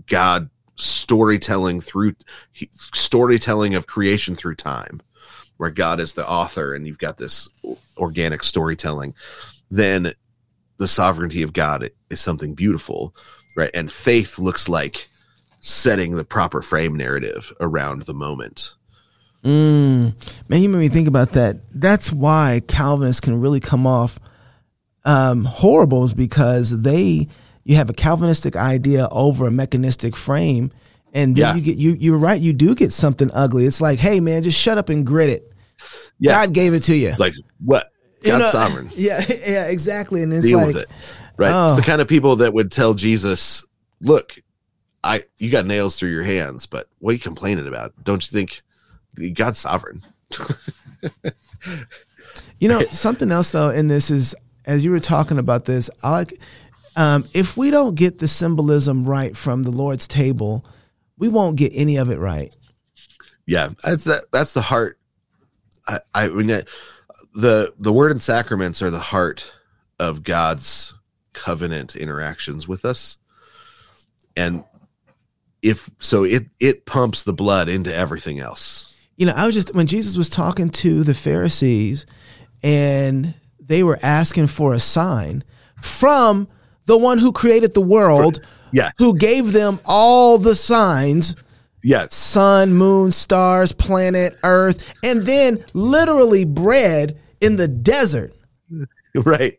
god storytelling through storytelling of creation through time where God is the author and you've got this organic storytelling, then the sovereignty of God is something beautiful, right? And faith looks like setting the proper frame narrative around the moment. Mm, man, you made me think about that. That's why Calvinists can really come off um, horrible, is because they you have a Calvinistic idea over a mechanistic frame, and then yeah. you get you you're right, you do get something ugly. It's like, hey man, just shut up and grit it. Yeah. God gave it to you. Like what? God's know, sovereign. (laughs) Yeah, yeah, exactly. And it's Deal like, with it. Right. Oh. It's the kind of people that would tell Jesus, look, I you got nails through your hands, but what are you complaining about? Don't you think God's sovereign? you know, (laughs) something else though in this is as you were talking about this, I like um, if we don't get the symbolism right from the Lord's table, we won't get any of it right. Yeah, that's that. That's the heart I, I mean, the the word and sacraments are the heart of God's covenant interactions with us, and if so, it it pumps the blood into everything else. You know, I was just when Jesus was talking to the Pharisees, and they were asking for a sign from the one who created the world, for, yeah, who gave them all the signs Yes. Sun, moon, stars, planet, earth, and then literally bread in the desert. (laughs) Right.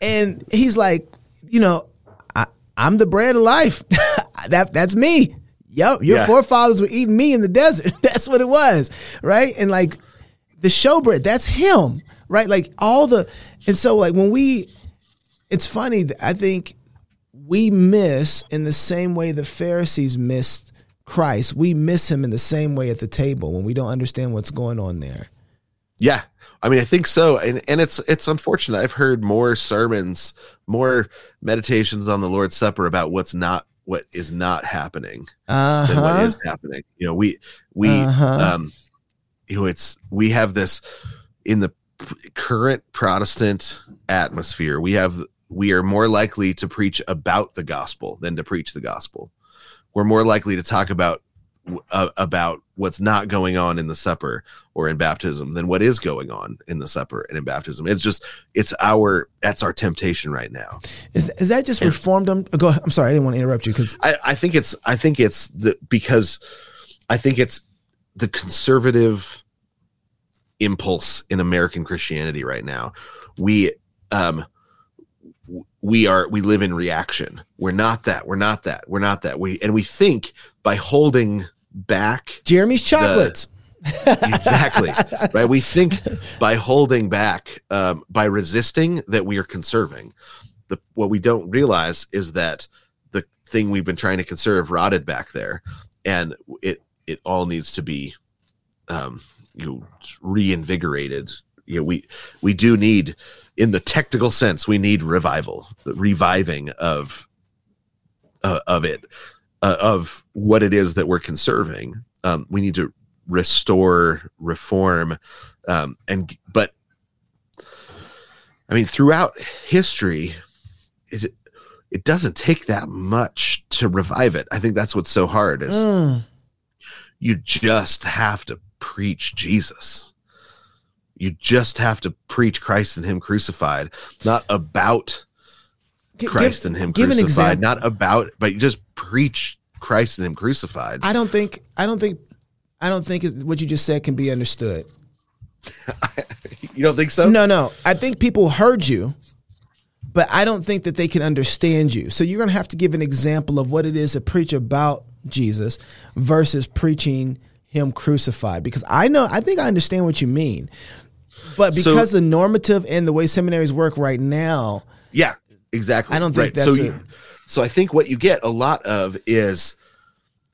And he's like, you know, I, am the bread of life. (laughs) that that's me. Yep, your yeah. forefathers were eating me in the desert. (laughs) that's what it was, right? And like the showbread, that's him, right? Like all the, and so like when we, it's funny. I think we miss in the same way the Pharisees missed Christ. We miss him in the same way at the table when we don't understand what's going on there. Yeah. I mean, I think so. And and it's it's unfortunate. I've heard more sermons, more meditations on the Lord's Supper about what's not what is not happening Uh than what huh. is happening. You know, we we Uh-huh. um you know it's we have this in the current Protestant atmosphere. We have we are more likely to preach about the gospel than to preach the gospel. We're more likely to talk about uh, about what's not going on in the supper or in baptism than what is going on in the supper and in baptism. It's just it's our that's our temptation right now. Is is that just reformed? them? Go. I'm sorry, I didn't want to interrupt you because I, I think it's I think it's the because I think it's the conservative impulse in American Christianity right now. We um w- we are we live in reaction. We're not that. We're not that. We're not that. We and we think by holding back Jeremy's chocolates. (laughs) exactly right we think by holding back um, by resisting that we are conserving the what we don't realize is that the thing we've been trying to conserve rotted back there and it it all needs to be um you know, reinvigorated you know we we do need in the technical sense we need revival the reviving of uh, of it uh, of what it is that we're conserving. Um we need to restore reform um and but i mean throughout history is it it doesn't take that much to revive it. I think that's what's so hard is Mm. you just have to preach jesus you just have to preach christ and him crucified not about christ give- and him give crucified not about but you just preach christ and him crucified I don't think. I don't think. I don't think what you just said can be understood. (laughs) you don't think so No, no. I think people heard you, but I don't think that they can understand you. So you're going to have to give an example of what it is to preach about Jesus versus preaching him crucified because I know I think I understand what you mean. But So- because the normative and the way seminaries work right now, Yeah, exactly. I don't think so that's you, it. so I think what you get a lot of is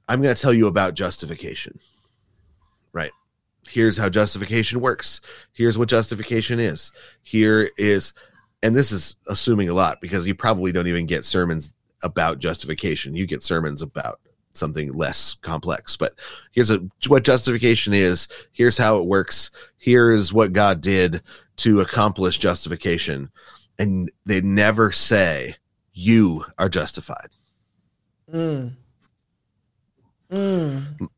I'm going to tell you about justification. Right. Here's how justification works. Here's what justification is. Here is and this is assuming a lot because you probably don't even get sermons about justification. You get sermons about something less complex. But here's a, what justification is. Here's how it works. Here's what God did to accomplish justification. And they never say you are justified. mm, mm,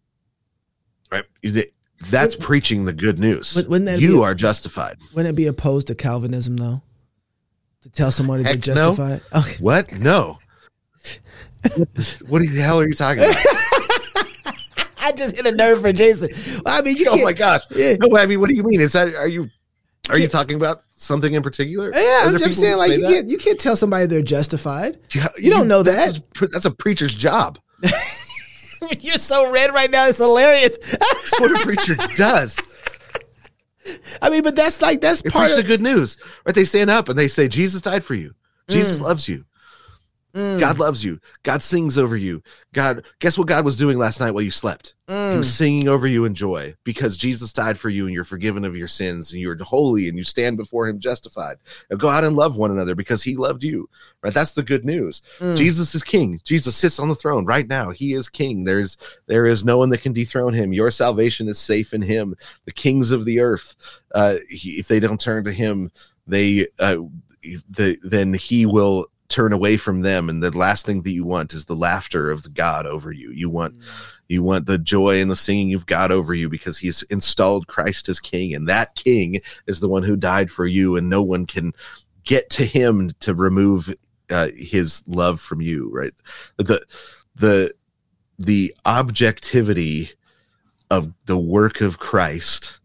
Right? That's preaching the good news. Wouldn't- wouldn't that you are justified. wouldn't it be opposed to Calvinism though? To tell somebody they're Heck no. justified? (laughs) Okay. What? No. (laughs) what the hell are you talking about? (laughs) I just hit a nerve for Jason. I mean, you oh my gosh. Yeah. No, I mean, what do you mean? Is that are you are you talking about something in particular? Yeah, I'm just saying, like you that? can't you can't tell somebody they're justified. Yeah, you don't know that's a- that's a preacher's job. (laughs) You're so red right now; it's hilarious. That's what a preacher does. I mean, but that's like that's They part of the good news, right? They stand up and they say, "Jesus died for you. Jesus Mm. loves you. God loves you. God sings over you. God, guess what God was doing last night while you slept? He Mm. was singing over you in joy because Jesus died for you and you're forgiven of your sins and you're holy and you stand before Him justified. Now go out and love one another because He loved you. Right? That's the good news. Mm. Jesus is King. Jesus sits on the throne right now. He is King. There's there is no one that can dethrone Him. Your salvation is safe in Him. The kings of the earth, uh, he, if they don't turn to Him, they uh, the then He will turn away from them and the last thing that you want is the laughter of the god over you. You want you want the joy and the singing of god over you because he's installed christ as king and that king is the one who died for you and no one can get to him to remove uh, his love from you right? The the the objectivity of the work of christ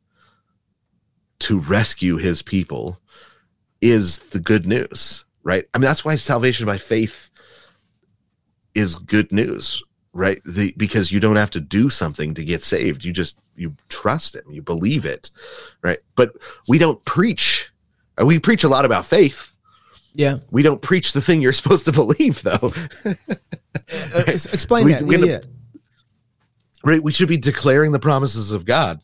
to rescue his people is the good news right? I mean that's why salvation by faith is good news right? The, because you don't have to do something to get saved. You just you trust him. You believe it right? But we don't preach uh, we preach a lot about faith. Yeah. we don't preach the thing you're (laughs) supposed to believe though. (laughs) Uh, ex- explain We- that. we Yeah, up- right? We should be declaring the promises of god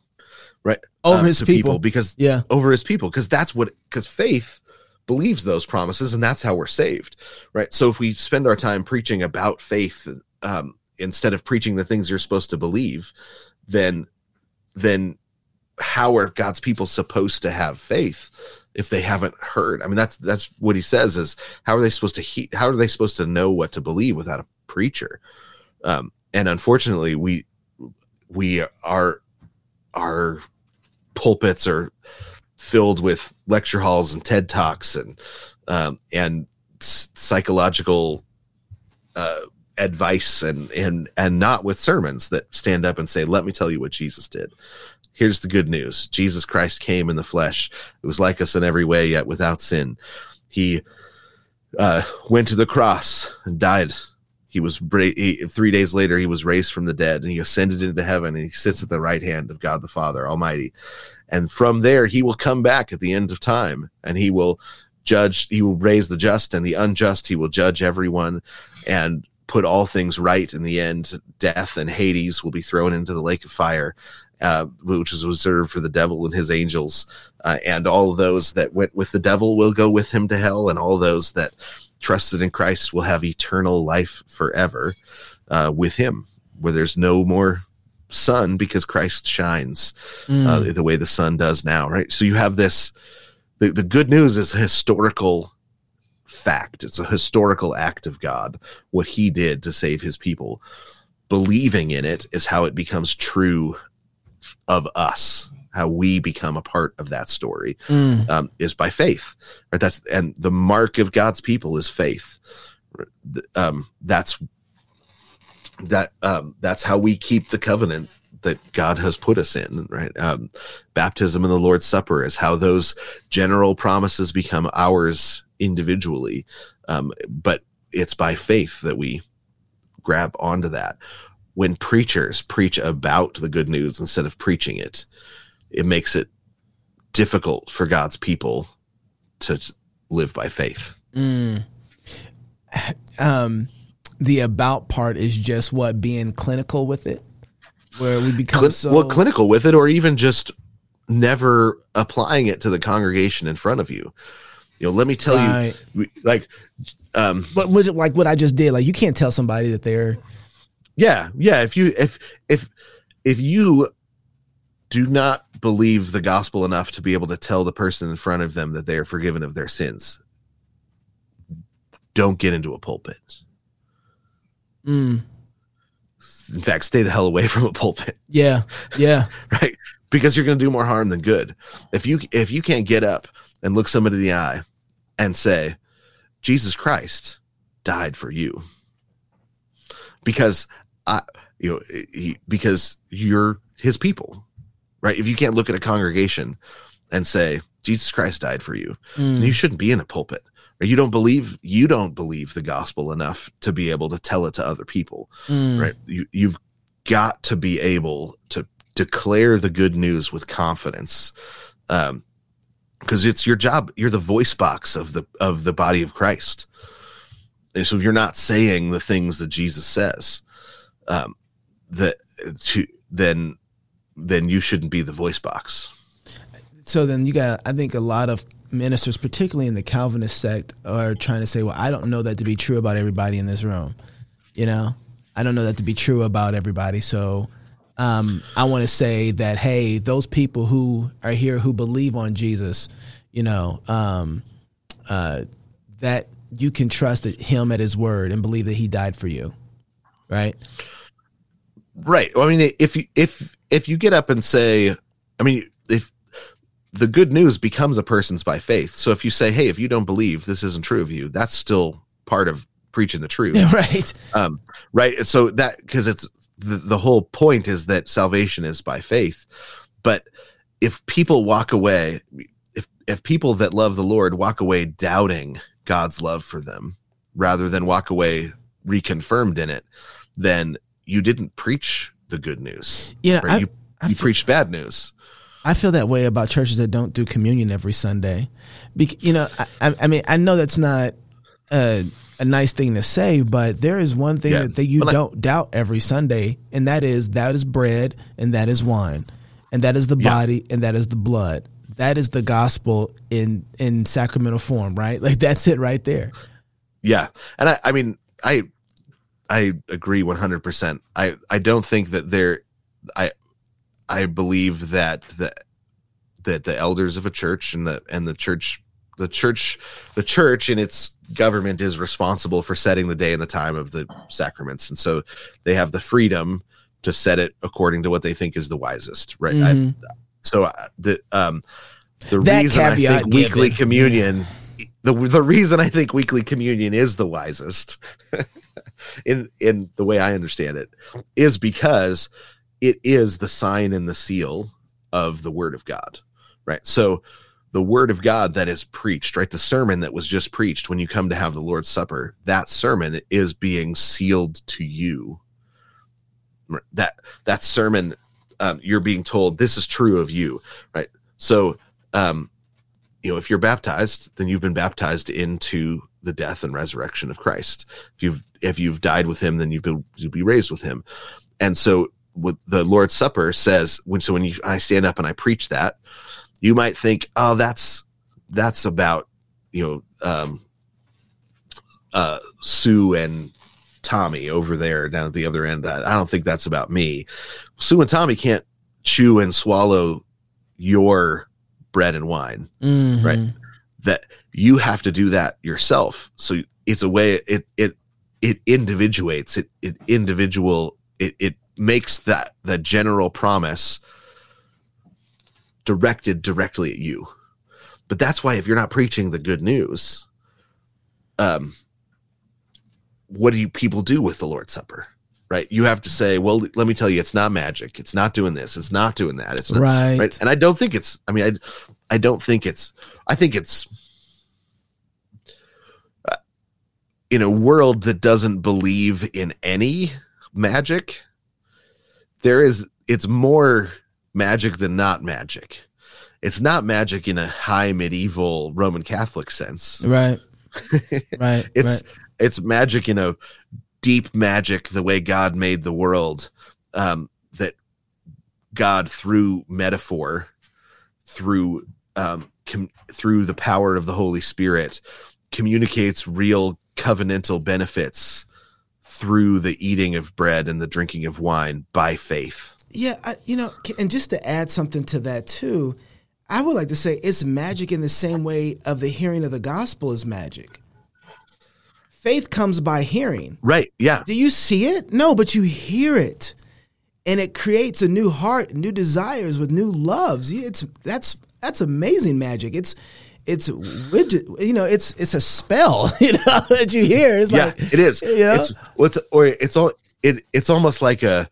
right Over uh, his to people. because Yeah. over his people because that's what because faith believes those promises and that's how we're saved right? So if we spend our time preaching about faith um, instead of preaching the things you're supposed to believe then then how are god's people supposed to have faith if they haven't heard? I mean that's that's what he says is how are they supposed to he how are they supposed to know what to believe without a preacher? Um, and unfortunately we we are our pulpits are filled with lecture halls and TED talks and um, and psychological uh, advice and and and not with sermons that stand up and say, "Let me tell you what Jesus did." Here's the good news: Jesus Christ came in the flesh. It was like us in every way, yet without sin. He uh, went to the cross and died. He was he, three days later. He was raised from the dead, and he ascended into heaven, and he sits at the right hand of God the Father Almighty. And from there, he will come back at the end of time and he will judge, he will raise the just and the unjust. He will judge everyone and put all things right in the end. Death and Hades will be thrown into the lake of fire. Uh, which is reserved for the devil and his angels, uh, and all those that went with the devil will go with him to hell, and all those that trusted in Christ will have eternal life forever uh, with him, where there's no more sun because Christ shines mm. uh, the way the sun does now, right? So you have this. The, the good news is a historical fact. It's a historical act of God, what he did to save his people. Believing in it is how it becomes true of us how we become a part of that story mm. um, is by faith right that's and the mark of god's people is faith um, that's that um, that's how we keep the covenant that God has put us in, right? Um, baptism and the Lord's Supper is how those general promises become ours individually. Um, but it's by faith that we grab onto that. When preachers preach about the good news instead of preaching it, it makes it difficult for God's people to live by faith. Mm. (sighs) Um, the about part is just what being clinical with it, where we become so well clinical with it, or even just never applying it to the congregation in front of you. You know, let me tell right. you, like, um, but was it like what I just did? Like, you can't tell somebody that they're, yeah, yeah. If you if if if you do not believe the gospel enough to be able to tell the person in front of them that they are forgiven of their sins, don't get into a pulpit. Mm. In fact, stay the hell away (laughs) from a pulpit. Yeah, yeah, (laughs) right. Because you're going to do more harm than good. If you if you can't get up and look somebody in the eye and say, "Jesus Christ died for you," because I, you know, he, because you're His people, right? If you can't look at a congregation and say, "Jesus Christ died for you," mm. you shouldn't be in a pulpit or you don't believe you don't believe the gospel enough to be able to tell it to other people mm. right? You, you've got to be able to declare the good news with confidence um because it's your job. You're the voice box of the of the body of christ. And so if you're not saying the things that jesus says um that to then then you shouldn't be the voice box. So then you got i think a lot of ministers, particularly in the Calvinist sect, are trying to say, well, I don't know that to be true about everybody in this room. You know, I don't know that to be true about everybody. So um, I want to say that, hey, those people who are here who believe on Jesus, you know, um, uh, that you can trust him at his word and believe that he died for you. Right. Right. Well, I mean, if you, if, if you get up and say, I mean, the good news becomes a person's by faith. So if you say, "Hey, if you don't believe this isn't true of you," that's still part of preaching the truth, (laughs) right? Um, right. So that because it's the, the whole point is that salvation is by faith, but if people walk away, if if people that love the Lord walk away doubting God's love for them, rather than walk away reconfirmed in it, then you didn't preach the good news. Yeah, right? you, you preached bad news. I feel that way about churches that don't do communion every Sunday. Be, you know, I, I, mean, I know that's not a, a, nice thing to say, but there is one thing yeah. that, that, you well, don't doubt every Sunday, and that is that is bread and that is wine, and that is the yeah. body and that is the blood. that is the gospel in in sacramental form, right? (laughs) Like that's it right there. Yeah, and I, I mean, I, I agree one hundred percent. I, I don't think that there, I, I believe that the, that the elders of a church and the and the church, the church, the church in its government is responsible for setting the day and the time of the sacraments, and so they have the freedom to set it according to what they think is the wisest, right? I, so uh, the um the That reason I think weekly communion the the reason I think weekly communion is the wisest (laughs) in in the way I understand it is because it is the sign and the seal of the word of God. Right? So the word of God that is preached, right? The sermon that was just preached when you come to have the Lord's Supper, that sermon is being sealed to you. That that sermon um, you're being told this is true of you, right? So, um, you know, if you're baptized, then you've been baptized into the death and resurrection of Christ. If you've if you've died with Him, then you've been you'll be raised with Him. And so, what the Lord's Supper says when so when you I stand up and I preach that, you might think, oh, that's that's about you know um, uh, Sue and Tommy over there down at the other end. I, I don't think that's about me. Sue and Tommy can't chew and swallow your bread and wine, Mhm. right? That you have to do that yourself. So it's a way it it it individuates it it individual it it makes that that general promise directed directly at you. But that's why if you're not preaching the good news, um, what do you people do with the Lord's Supper? Right? You have to say, well, let me tell you, it's not magic. It's not doing this. It's not doing that. It's not, Right. right. And I don't think it's. I mean, I I don't think it's. I think it's. uh, In a world that doesn't believe in any magic, there is. It's more magic than not magic. It's not magic in a high medieval Roman Catholic sense. Right. (laughs) Right. It's right. it's magic in a deep magic the way God made the world. Um, that God through metaphor, through um, com- through the power of the Holy Spirit, communicates real covenantal benefits through the eating of bread and the drinking of wine by faith. Yeah, I, you know, and just to add something to that too, I would like to say it's magic in the same way of the hearing of the gospel is magic. Faith comes by hearing. Right? Yeah. Do you see it? No, but you hear it. And it creates a new heart, new desires with new loves. It's that's that's amazing magic. It's it's you know, it's it's a spell, (laughs) you know, that you hear. It's yeah, like it is. you know? It's what's or it's all it. It's almost like a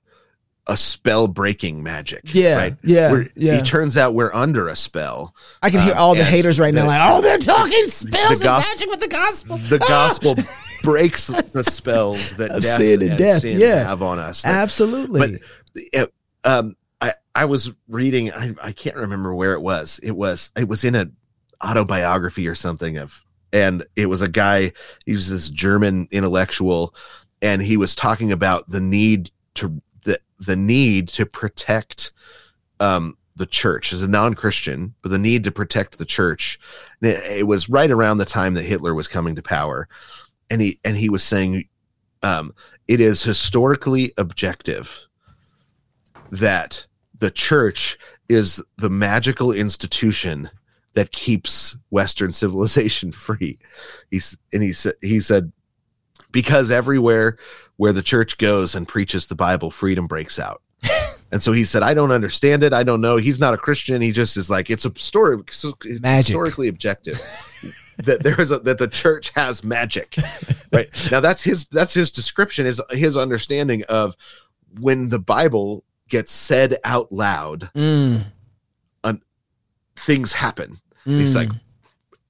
a spell breaking magic. Yeah, right? yeah, We're- yeah. It turns out we're under a spell. I can hear Um, all the haters right now, like, oh, they're talking spells the gos- and magic with the gospel. The (laughs) gospel breaks the spells that death sin and and death, sin yeah. have on us. That- Absolutely. but um, I I was reading. I I can't remember where it was. It was it was in a autobiography or something of, and it was a guy. He was this German intellectual, and he was talking about the need to the the need to protect um the church as a non-christian but the need to protect the church it, it was right around the time that hitler was coming to power and he and he was saying um it is historically objective that the church is the magical institution that keeps Western (laughs) civilization free. He's and he said he said because everywhere where the church goes and preaches the Bible, freedom breaks out. (laughs) and so he said, I don't understand it. I don't know. He's not a Christian. He just is like it's a story. It's Magic. historically objective. (laughs) that there is a that the church has magic right now that's his that's his description is his understanding of when the bible gets said out loud Mm, things happen he's mm. like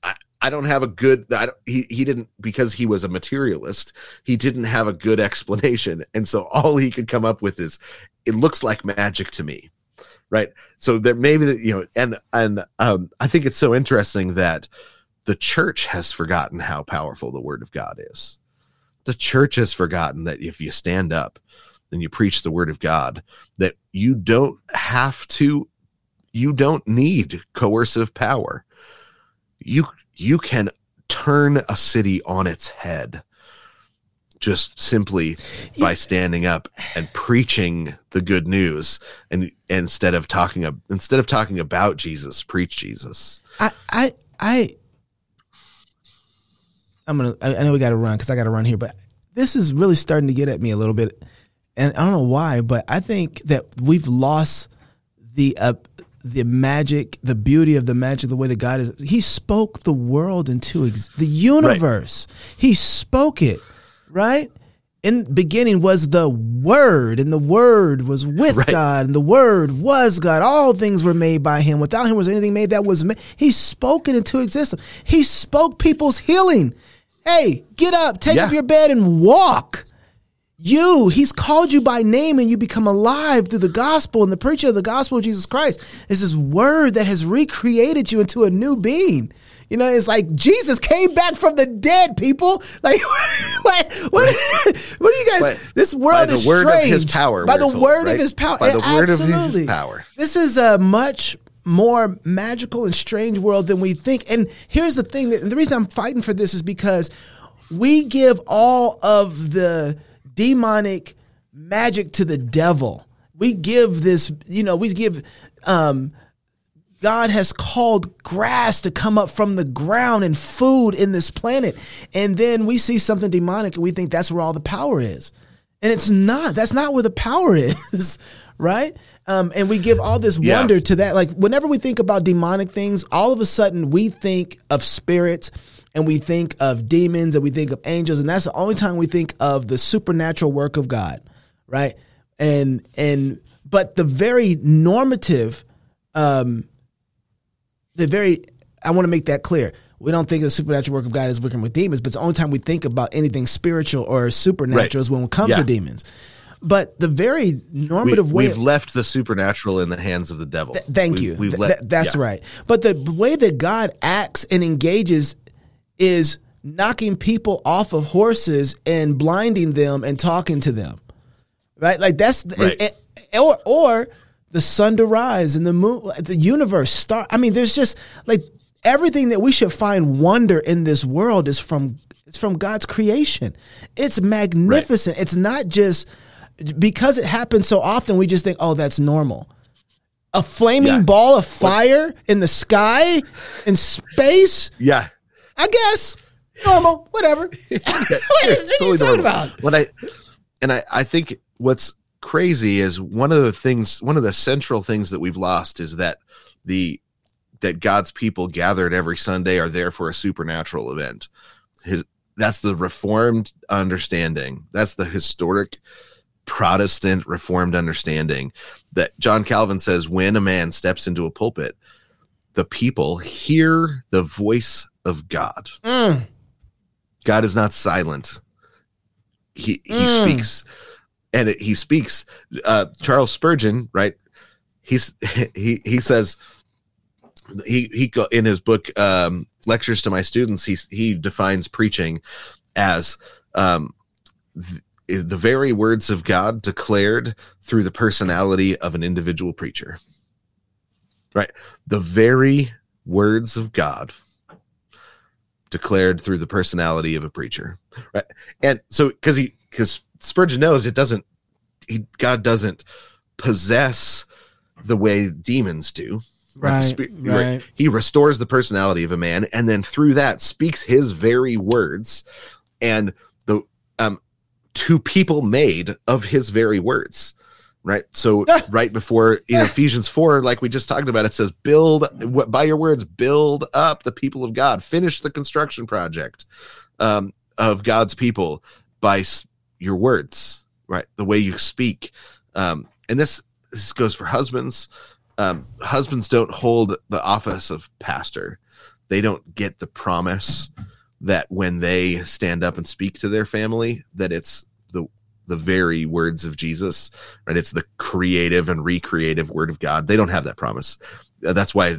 I, I don't have a good I don't, he he didn't because he was a materialist he didn't have a good (laughs) explanation. And so all he could come up with is it looks like magic to me. Right? So there maybe that you know and and um i think it's so interesting that the church has forgotten how powerful the word of god is. The church has forgotten that if you stand up and you preach the word of god that you don't have to you don't need coercive power. You you can turn a city on its head just simply by standing up and preaching the good news and instead of talking instead of talking about Jesus preach Jesus I I I I'm gonna I know we gotta run because I gotta run here but this is really starting to get at me a little bit and I don't know why but I think that we've lost the uh, the magic, the beauty of the magic, the way that God is. He spoke the world into ex- the universe. Right. He spoke it, right? In beginning was the Word, and the Word was with right. God, and the Word was God. All things were made by Him. Without Him was anything made that was made. He spoke it into existence. He spoke people's healing. Hey, get up, take yeah. up your bed, and walk. You, he's called you by name and you become alive through the gospel and the preaching of the gospel of Jesus Christ. It's this word that has recreated you into a new being. You know, it's like Jesus came back from the dead, people. Like, (laughs) what, what, what do you guys? This world is word strange. Of his power, by the told, word right? of his power. By the word absolutely. of his power. This is a much more magical and strange world than we think. And here's the thing: that, the reason I'm fighting for this is because we give all of the demonic magic to the devil. We give this, you know, we give um God has called grass to come up from the ground and food in this planet. And then we see something demonic and we think that's where all the power is. And it's not. That's not where the power (laughs) is, right? Um, and we give all this yeah. wonder to that. Like whenever we think about demonic things, all of a sudden we think of spirits and we think of demons and we think of angels and that's the only time we think of the supernatural work of God, right? And and but the very normative um the very I want to make that clear. We don't think the supernatural work of God is working with demons, but it's the only time we think about anything spiritual or supernatural right. is when it comes yeah. to demons. But the very normative we, way we've left the supernatural in the hands of the devil. Th- thank we, you. We've th- let, th- that's yeah. right. But the way that God acts and engages is knocking people off of horses and blinding them and talking to them. Right? Like that's right. and, and, or or the sun to rise and the moon the universe start I mean there's just like everything that we should find wonder in this world is from it's from God's creation. It's magnificent. Right. It's not just because it happens so often we just think oh that's normal. A flaming yeah. ball of fire in the sky in space? Yeah. I guess normal, whatever. yeah, (laughs) (laughs) what, is, what totally are you talking normal. about? What I and I, I think what's crazy is one of the things, one of the central things that we've lost is that the that God's people gathered every Sunday are there for a supernatural event. His that's the reformed understanding. That's the historic Protestant reformed understanding that John Calvin says when a man steps into a pulpit, the people hear the voice of God. Mm. God is not silent. He he mm. speaks, and it, he speaks. Uh, Charles Spurgeon, right? He's (laughs) he he says he he in his book um, lectures to my students. He he defines preaching as um, the, the very words of God declared through the personality of an individual preacher. Right, the very words of God declared through the personality of a preacher right? And so because he because spurgeon knows it doesn't he god doesn't possess the way demons do right, right, right. he restores the personality of a man and then through that speaks his very words and the um to people made of his very words right? So (laughs) right before in ephesians 4 like we just talked about it says build by your words build up the people of god. Finish the construction project um, of god's people by your words right? The way you speak. Um, and this this goes for husbands. Um, husbands don't hold the office of pastor. They don't get the promise that when they stand up and speak to their family that it's the very words of Jesus, right? It's the creative and recreative word of God. They don't have that promise. Uh, that's why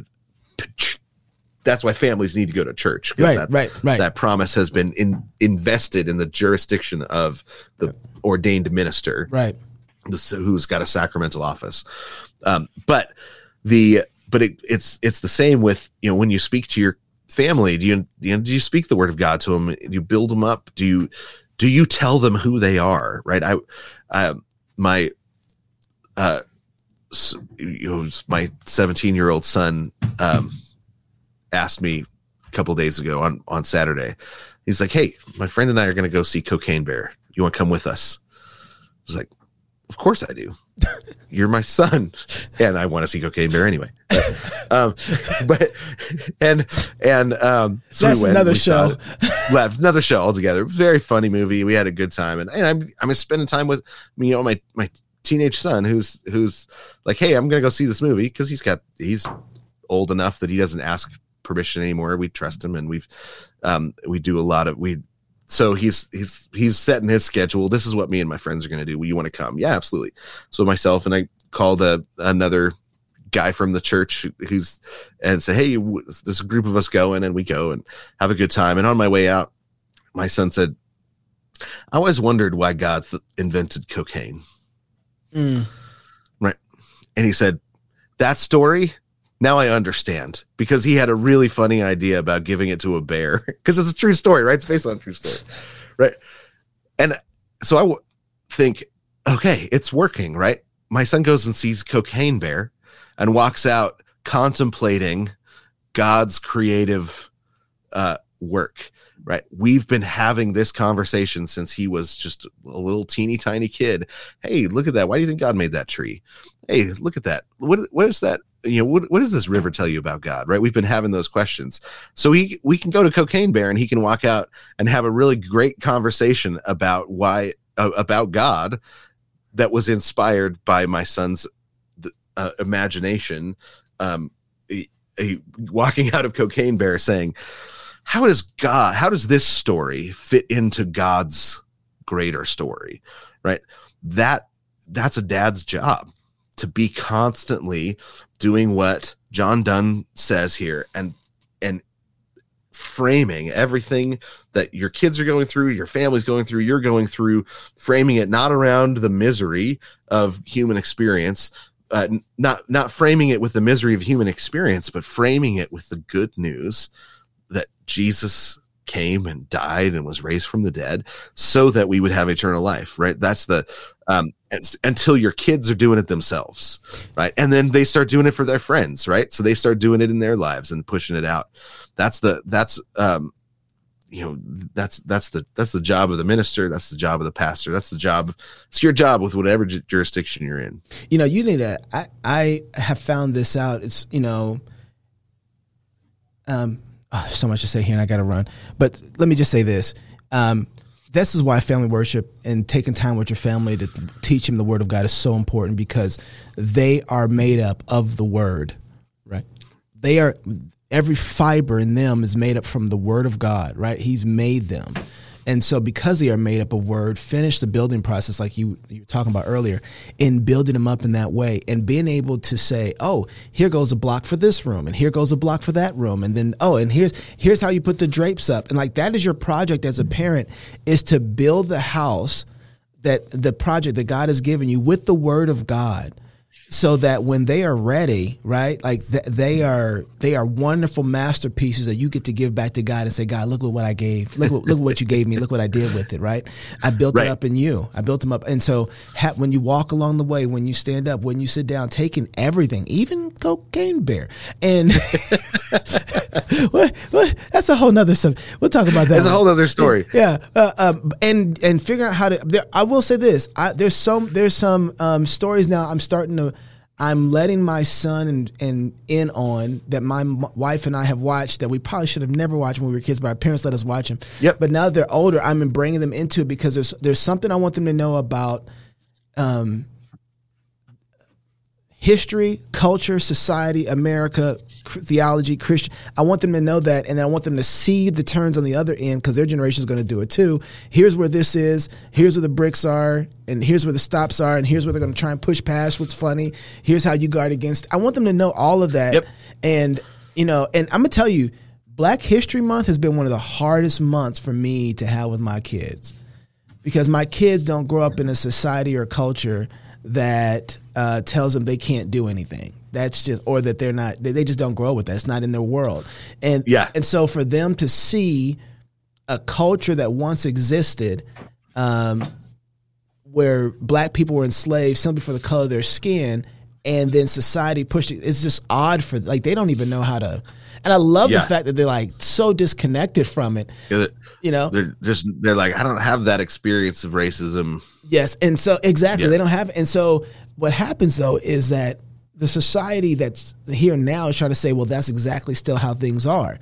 that's why families need to go to church. Right, that, right, right. That promise has been in, invested in the jurisdiction of the ordained minister, right? Who's got a sacramental office. Um, but the but it, it's it's the same with you know when you speak to your family do you, you know, do you speak the word of god to them do you build them up do you do you tell them who they are right? I uh, my uh my 17 year old son um asked me a couple days ago on on saturday. He's like hey my friend and i are going to go see cocaine bear. You want to come with us? I was like of course i do. You're my son. And i want to see cocaine bear anyway. But, um (laughs) but and and um so That's we went, another we show. left another show altogether. Very funny movie. We had a good time. And, and i'm i'm spending time with you know my my teenage son who's who's like hey i'm gonna go see this movie because he's got he's old enough that he doesn't ask permission anymore. We trust him and we've um we do a lot of we so he's he's he's setting his schedule. This is what me and my friends are going to do. Will you want to come? Yeah absolutely. So myself and i called a another guy from the church who's and say hey this group of us going and we go and have a good time. And on my way out my son said i always wondered why god th- invented cocaine. Mm. and he said that story now i understand because he had a really funny idea about giving it to a bear (laughs) because it's a true story right? It's based on true story right? And so i w- think okay it's working right? My son goes and sees cocaine bear and walks out contemplating god's creative uh work right? We've been having this conversation since he was just a little teeny tiny kid. Hey look at that. Why do you think god made that tree? Hey look at that. What what is that you know what, what does this river tell you about god right? We've been having those questions. So he we can go to cocaine bear and he can walk out and have a really great conversation about why uh, about god that was inspired by my son's uh, imagination um walking out of cocaine bear saying how does god how does this story fit into god's greater story? Right? That that's a dad's job to be constantly doing what John Donne says here and and framing everything that your kids are going through, your family's going through, you're going through, framing it not around the misery of human experience, uh, not not framing it with the misery of human experience, but framing it with the good news that Jesus came and died and was raised from the dead so that we would have eternal life right? That's the um it's- until your kids are doing it themselves right and then they start doing it for their friends right so they start doing it in their lives and pushing it out that's the that's um you know that's that's the that's the job of the minister that's the job of the pastor that's the job it's your job with whatever ju- jurisdiction you're in You know, you need to. I I have found this out. It's you know, um, oh, so much to say here, and I got to run. But let me just say this. Um, this is why family worship and taking time with your family to teach them the word of God is so important because they are made up of the word, right? They are every fiber in them is made up from the word of God, right? He's made them. And so because they are made up of word, finish the building process like you you were talking about earlier in building them up in that way and being able to say, "Oh, here goes a block for this room and here goes a block for that room." And then, "Oh, and here's here's how you put the drapes up." And like that is your project as a parent is to build the house that the project that God has given you with the word of God so that when they are ready, right? Like th- they are they are wonderful masterpieces that you get to give back to God and say, God, look at what I gave. Look what, look what you gave me. Look what I did with it, right? I built Right. it up in you. I built them up. And so ha- when you walk along the way, when you stand up, when you sit down, taking everything, even cocaine bear. And (laughs) what, what, that's a whole nother stuff. We'll talk about that. That's a whole other story. Yeah, uh, um, and and figuring out how to. There, I will say this: I, there's some there's some um, stories now. I'm starting to. I'm letting my son and, and in on that my m- wife and I have watched that we probably should have never watched when we were kids, but our parents let us watch them. Yep. But now that they're older, I'm bringing them into it because there's there's something I want them to know about um, history, culture, society, America, theology, Christian. I want them to know that, and I want them to see the turns on the other end because their generation is going to do it too. Here's where this is. Here's where the bricks are, and here's where the stops are, and here's where they're going to try and push past what's funny. Here's how you guard against. I want them to know all of that, Yep. and you know, and I'm gonna tell you, Black History Month has been one of the hardest months for me to have with my kids because my kids don't grow up in a society or culture that uh, tells them they can't do anything. that's just or that they're not they, they just don't grow with that. It's not in their world. And Yeah. and so for them to see a culture that once existed um, where black people were enslaved simply for the color of their skin and then society pushed it it's just odd for like they don't even know how to and i love Yeah. the fact that they're like so disconnected from it you know They're just they're like I don't have that experience of racism. Yes, and so exactly Yeah. they don't have. And so what happens though is that the society that's here now is trying to say, well, that's exactly still how things are.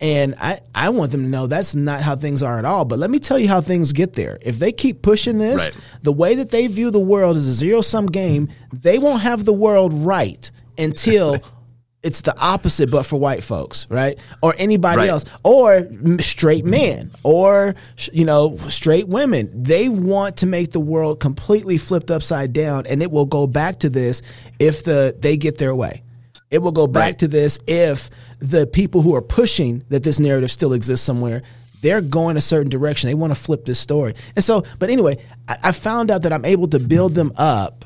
And I, I want them to know that's not how things are at all. But let me tell you how things get there. If they keep pushing this, Right. the way that they view the world is a zero sum game, they won't have the world right until (laughs) it's the opposite, but for white folks, right? Or anybody Right. else, or straight men, or you know, straight women. They want to make the world completely flipped upside down, and it will go back to this if the they get their way. It will go back Right. to this if the people who are pushing that this narrative still exists somewhere. They're going a certain direction. They want to flip this story. And so, but anyway, I, I found out that I'm able to build them up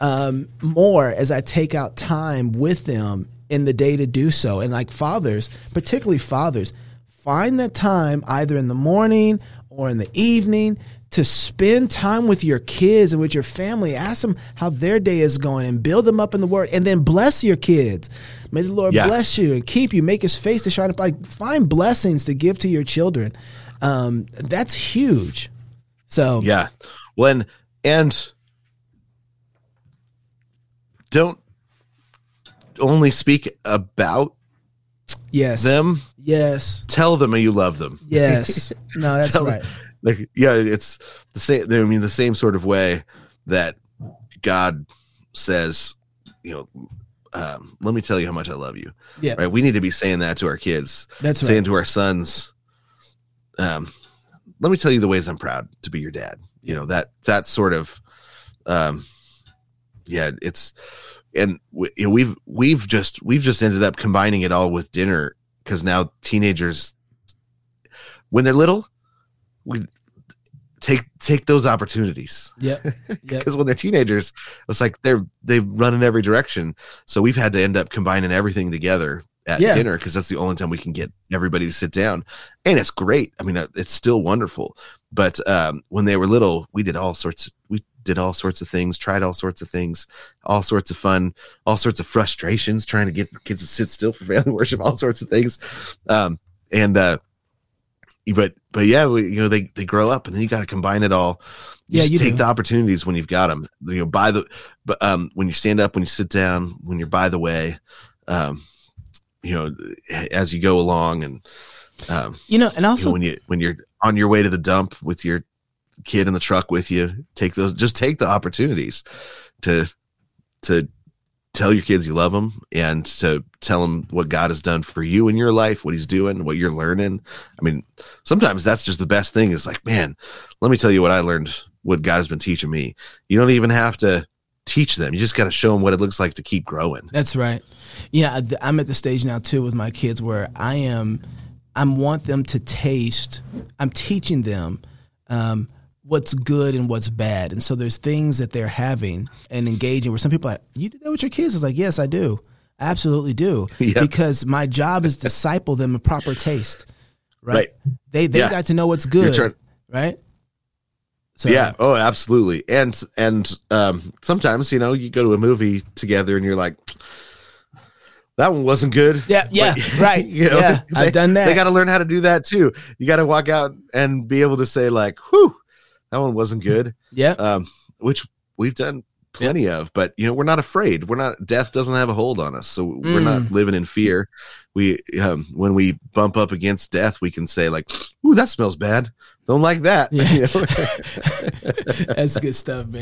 um, more as I take out time with them in the day to do so. And like fathers, particularly fathers, find that time either in the morning or in the evening to spend time with your kids and with your family. Ask them how their day is going and build them up in the word and then bless your kids. May the Lord Yeah. bless you and keep you, make his face to shine up. Like find blessings to give to your children. Um, that's huge. So Yeah. When and don't only speak about yes, them. yes, Tell them you love them. yes. (laughs) No, that's Tell- right. Like yeah, it's the same. I mean, the same sort of way that God says, you know, um, let me tell you how much I love you. Yeah. Right. We need to be saying that to our kids. That's saying right. to our sons, um, let me tell you the ways I'm proud to be your dad. You know that that sort of, um, yeah, it's and we, you know, we've we've just we've just ended up combining it all with dinner because now teenagers, when they're little, we take take those opportunities Yep. (laughs) Yep. because when they're teenagers, it's like they're they run in every direction. So we've had to end up combining everything together at Yeah. dinner because that's the only time we can get everybody to sit down, and it's great. I mean, uh, it's still wonderful. But um, when they were little, we did all sorts. we did all sorts of things, tried all sorts of things, all sorts of fun, all sorts of frustrations, trying to get the kids to sit still for family (laughs) worship, all sorts of things. Um, and uh, but but yeah, we, you know they they grow up, and then you got to combine it all. You Yeah, just you take do. the opportunities when you've got them. You know, by the but um when you stand up, when you sit down, when you're by the way, um, you know, as you go along, and um, You know, and you know, also, when you when you're on your way to the dump with your kid in the truck with you, take those. Just take the opportunities to to tell your kids you love them and to tell them what God has done for you in your life, what He's doing, what you're learning. I mean, sometimes that's just the best thing. Is like, man, let me tell you what I learned, what God has been teaching me. You don't even have to teach them. You just got to show them what it looks like to keep growing. that's right. Yeah, I'm at the stage now too with my kids where I am, I want them to taste. I'm teaching them um, what's good and what's bad, and so there's things that they're having and engaging. Where some people are like, you do that with your kids? It's like, yes, I do. I absolutely do. (laughs) Yeah. Because my job is to disciple them a proper taste. Right. Right. They they Yeah. got to know what's good. trying- right. So yeah. Oh, absolutely. And and um, sometimes you know you go to a movie together and you're like, that one wasn't good. Yeah, yeah, But, (laughs) right. you know, Yeah, they- I've done that. They got to learn how to do that too. You got to walk out and be able to say like, "Whew, that one wasn't good," Yeah. um, which we've done plenty of. But you know, we're not afraid. We're not. Death doesn't have a hold on us, so we're Mm. not living in fear. We um, when we bump up against death, we can say like, "Ooh, that smells bad. Don't like that." (laughs) Yeah. You know? (laughs) That's good stuff, man.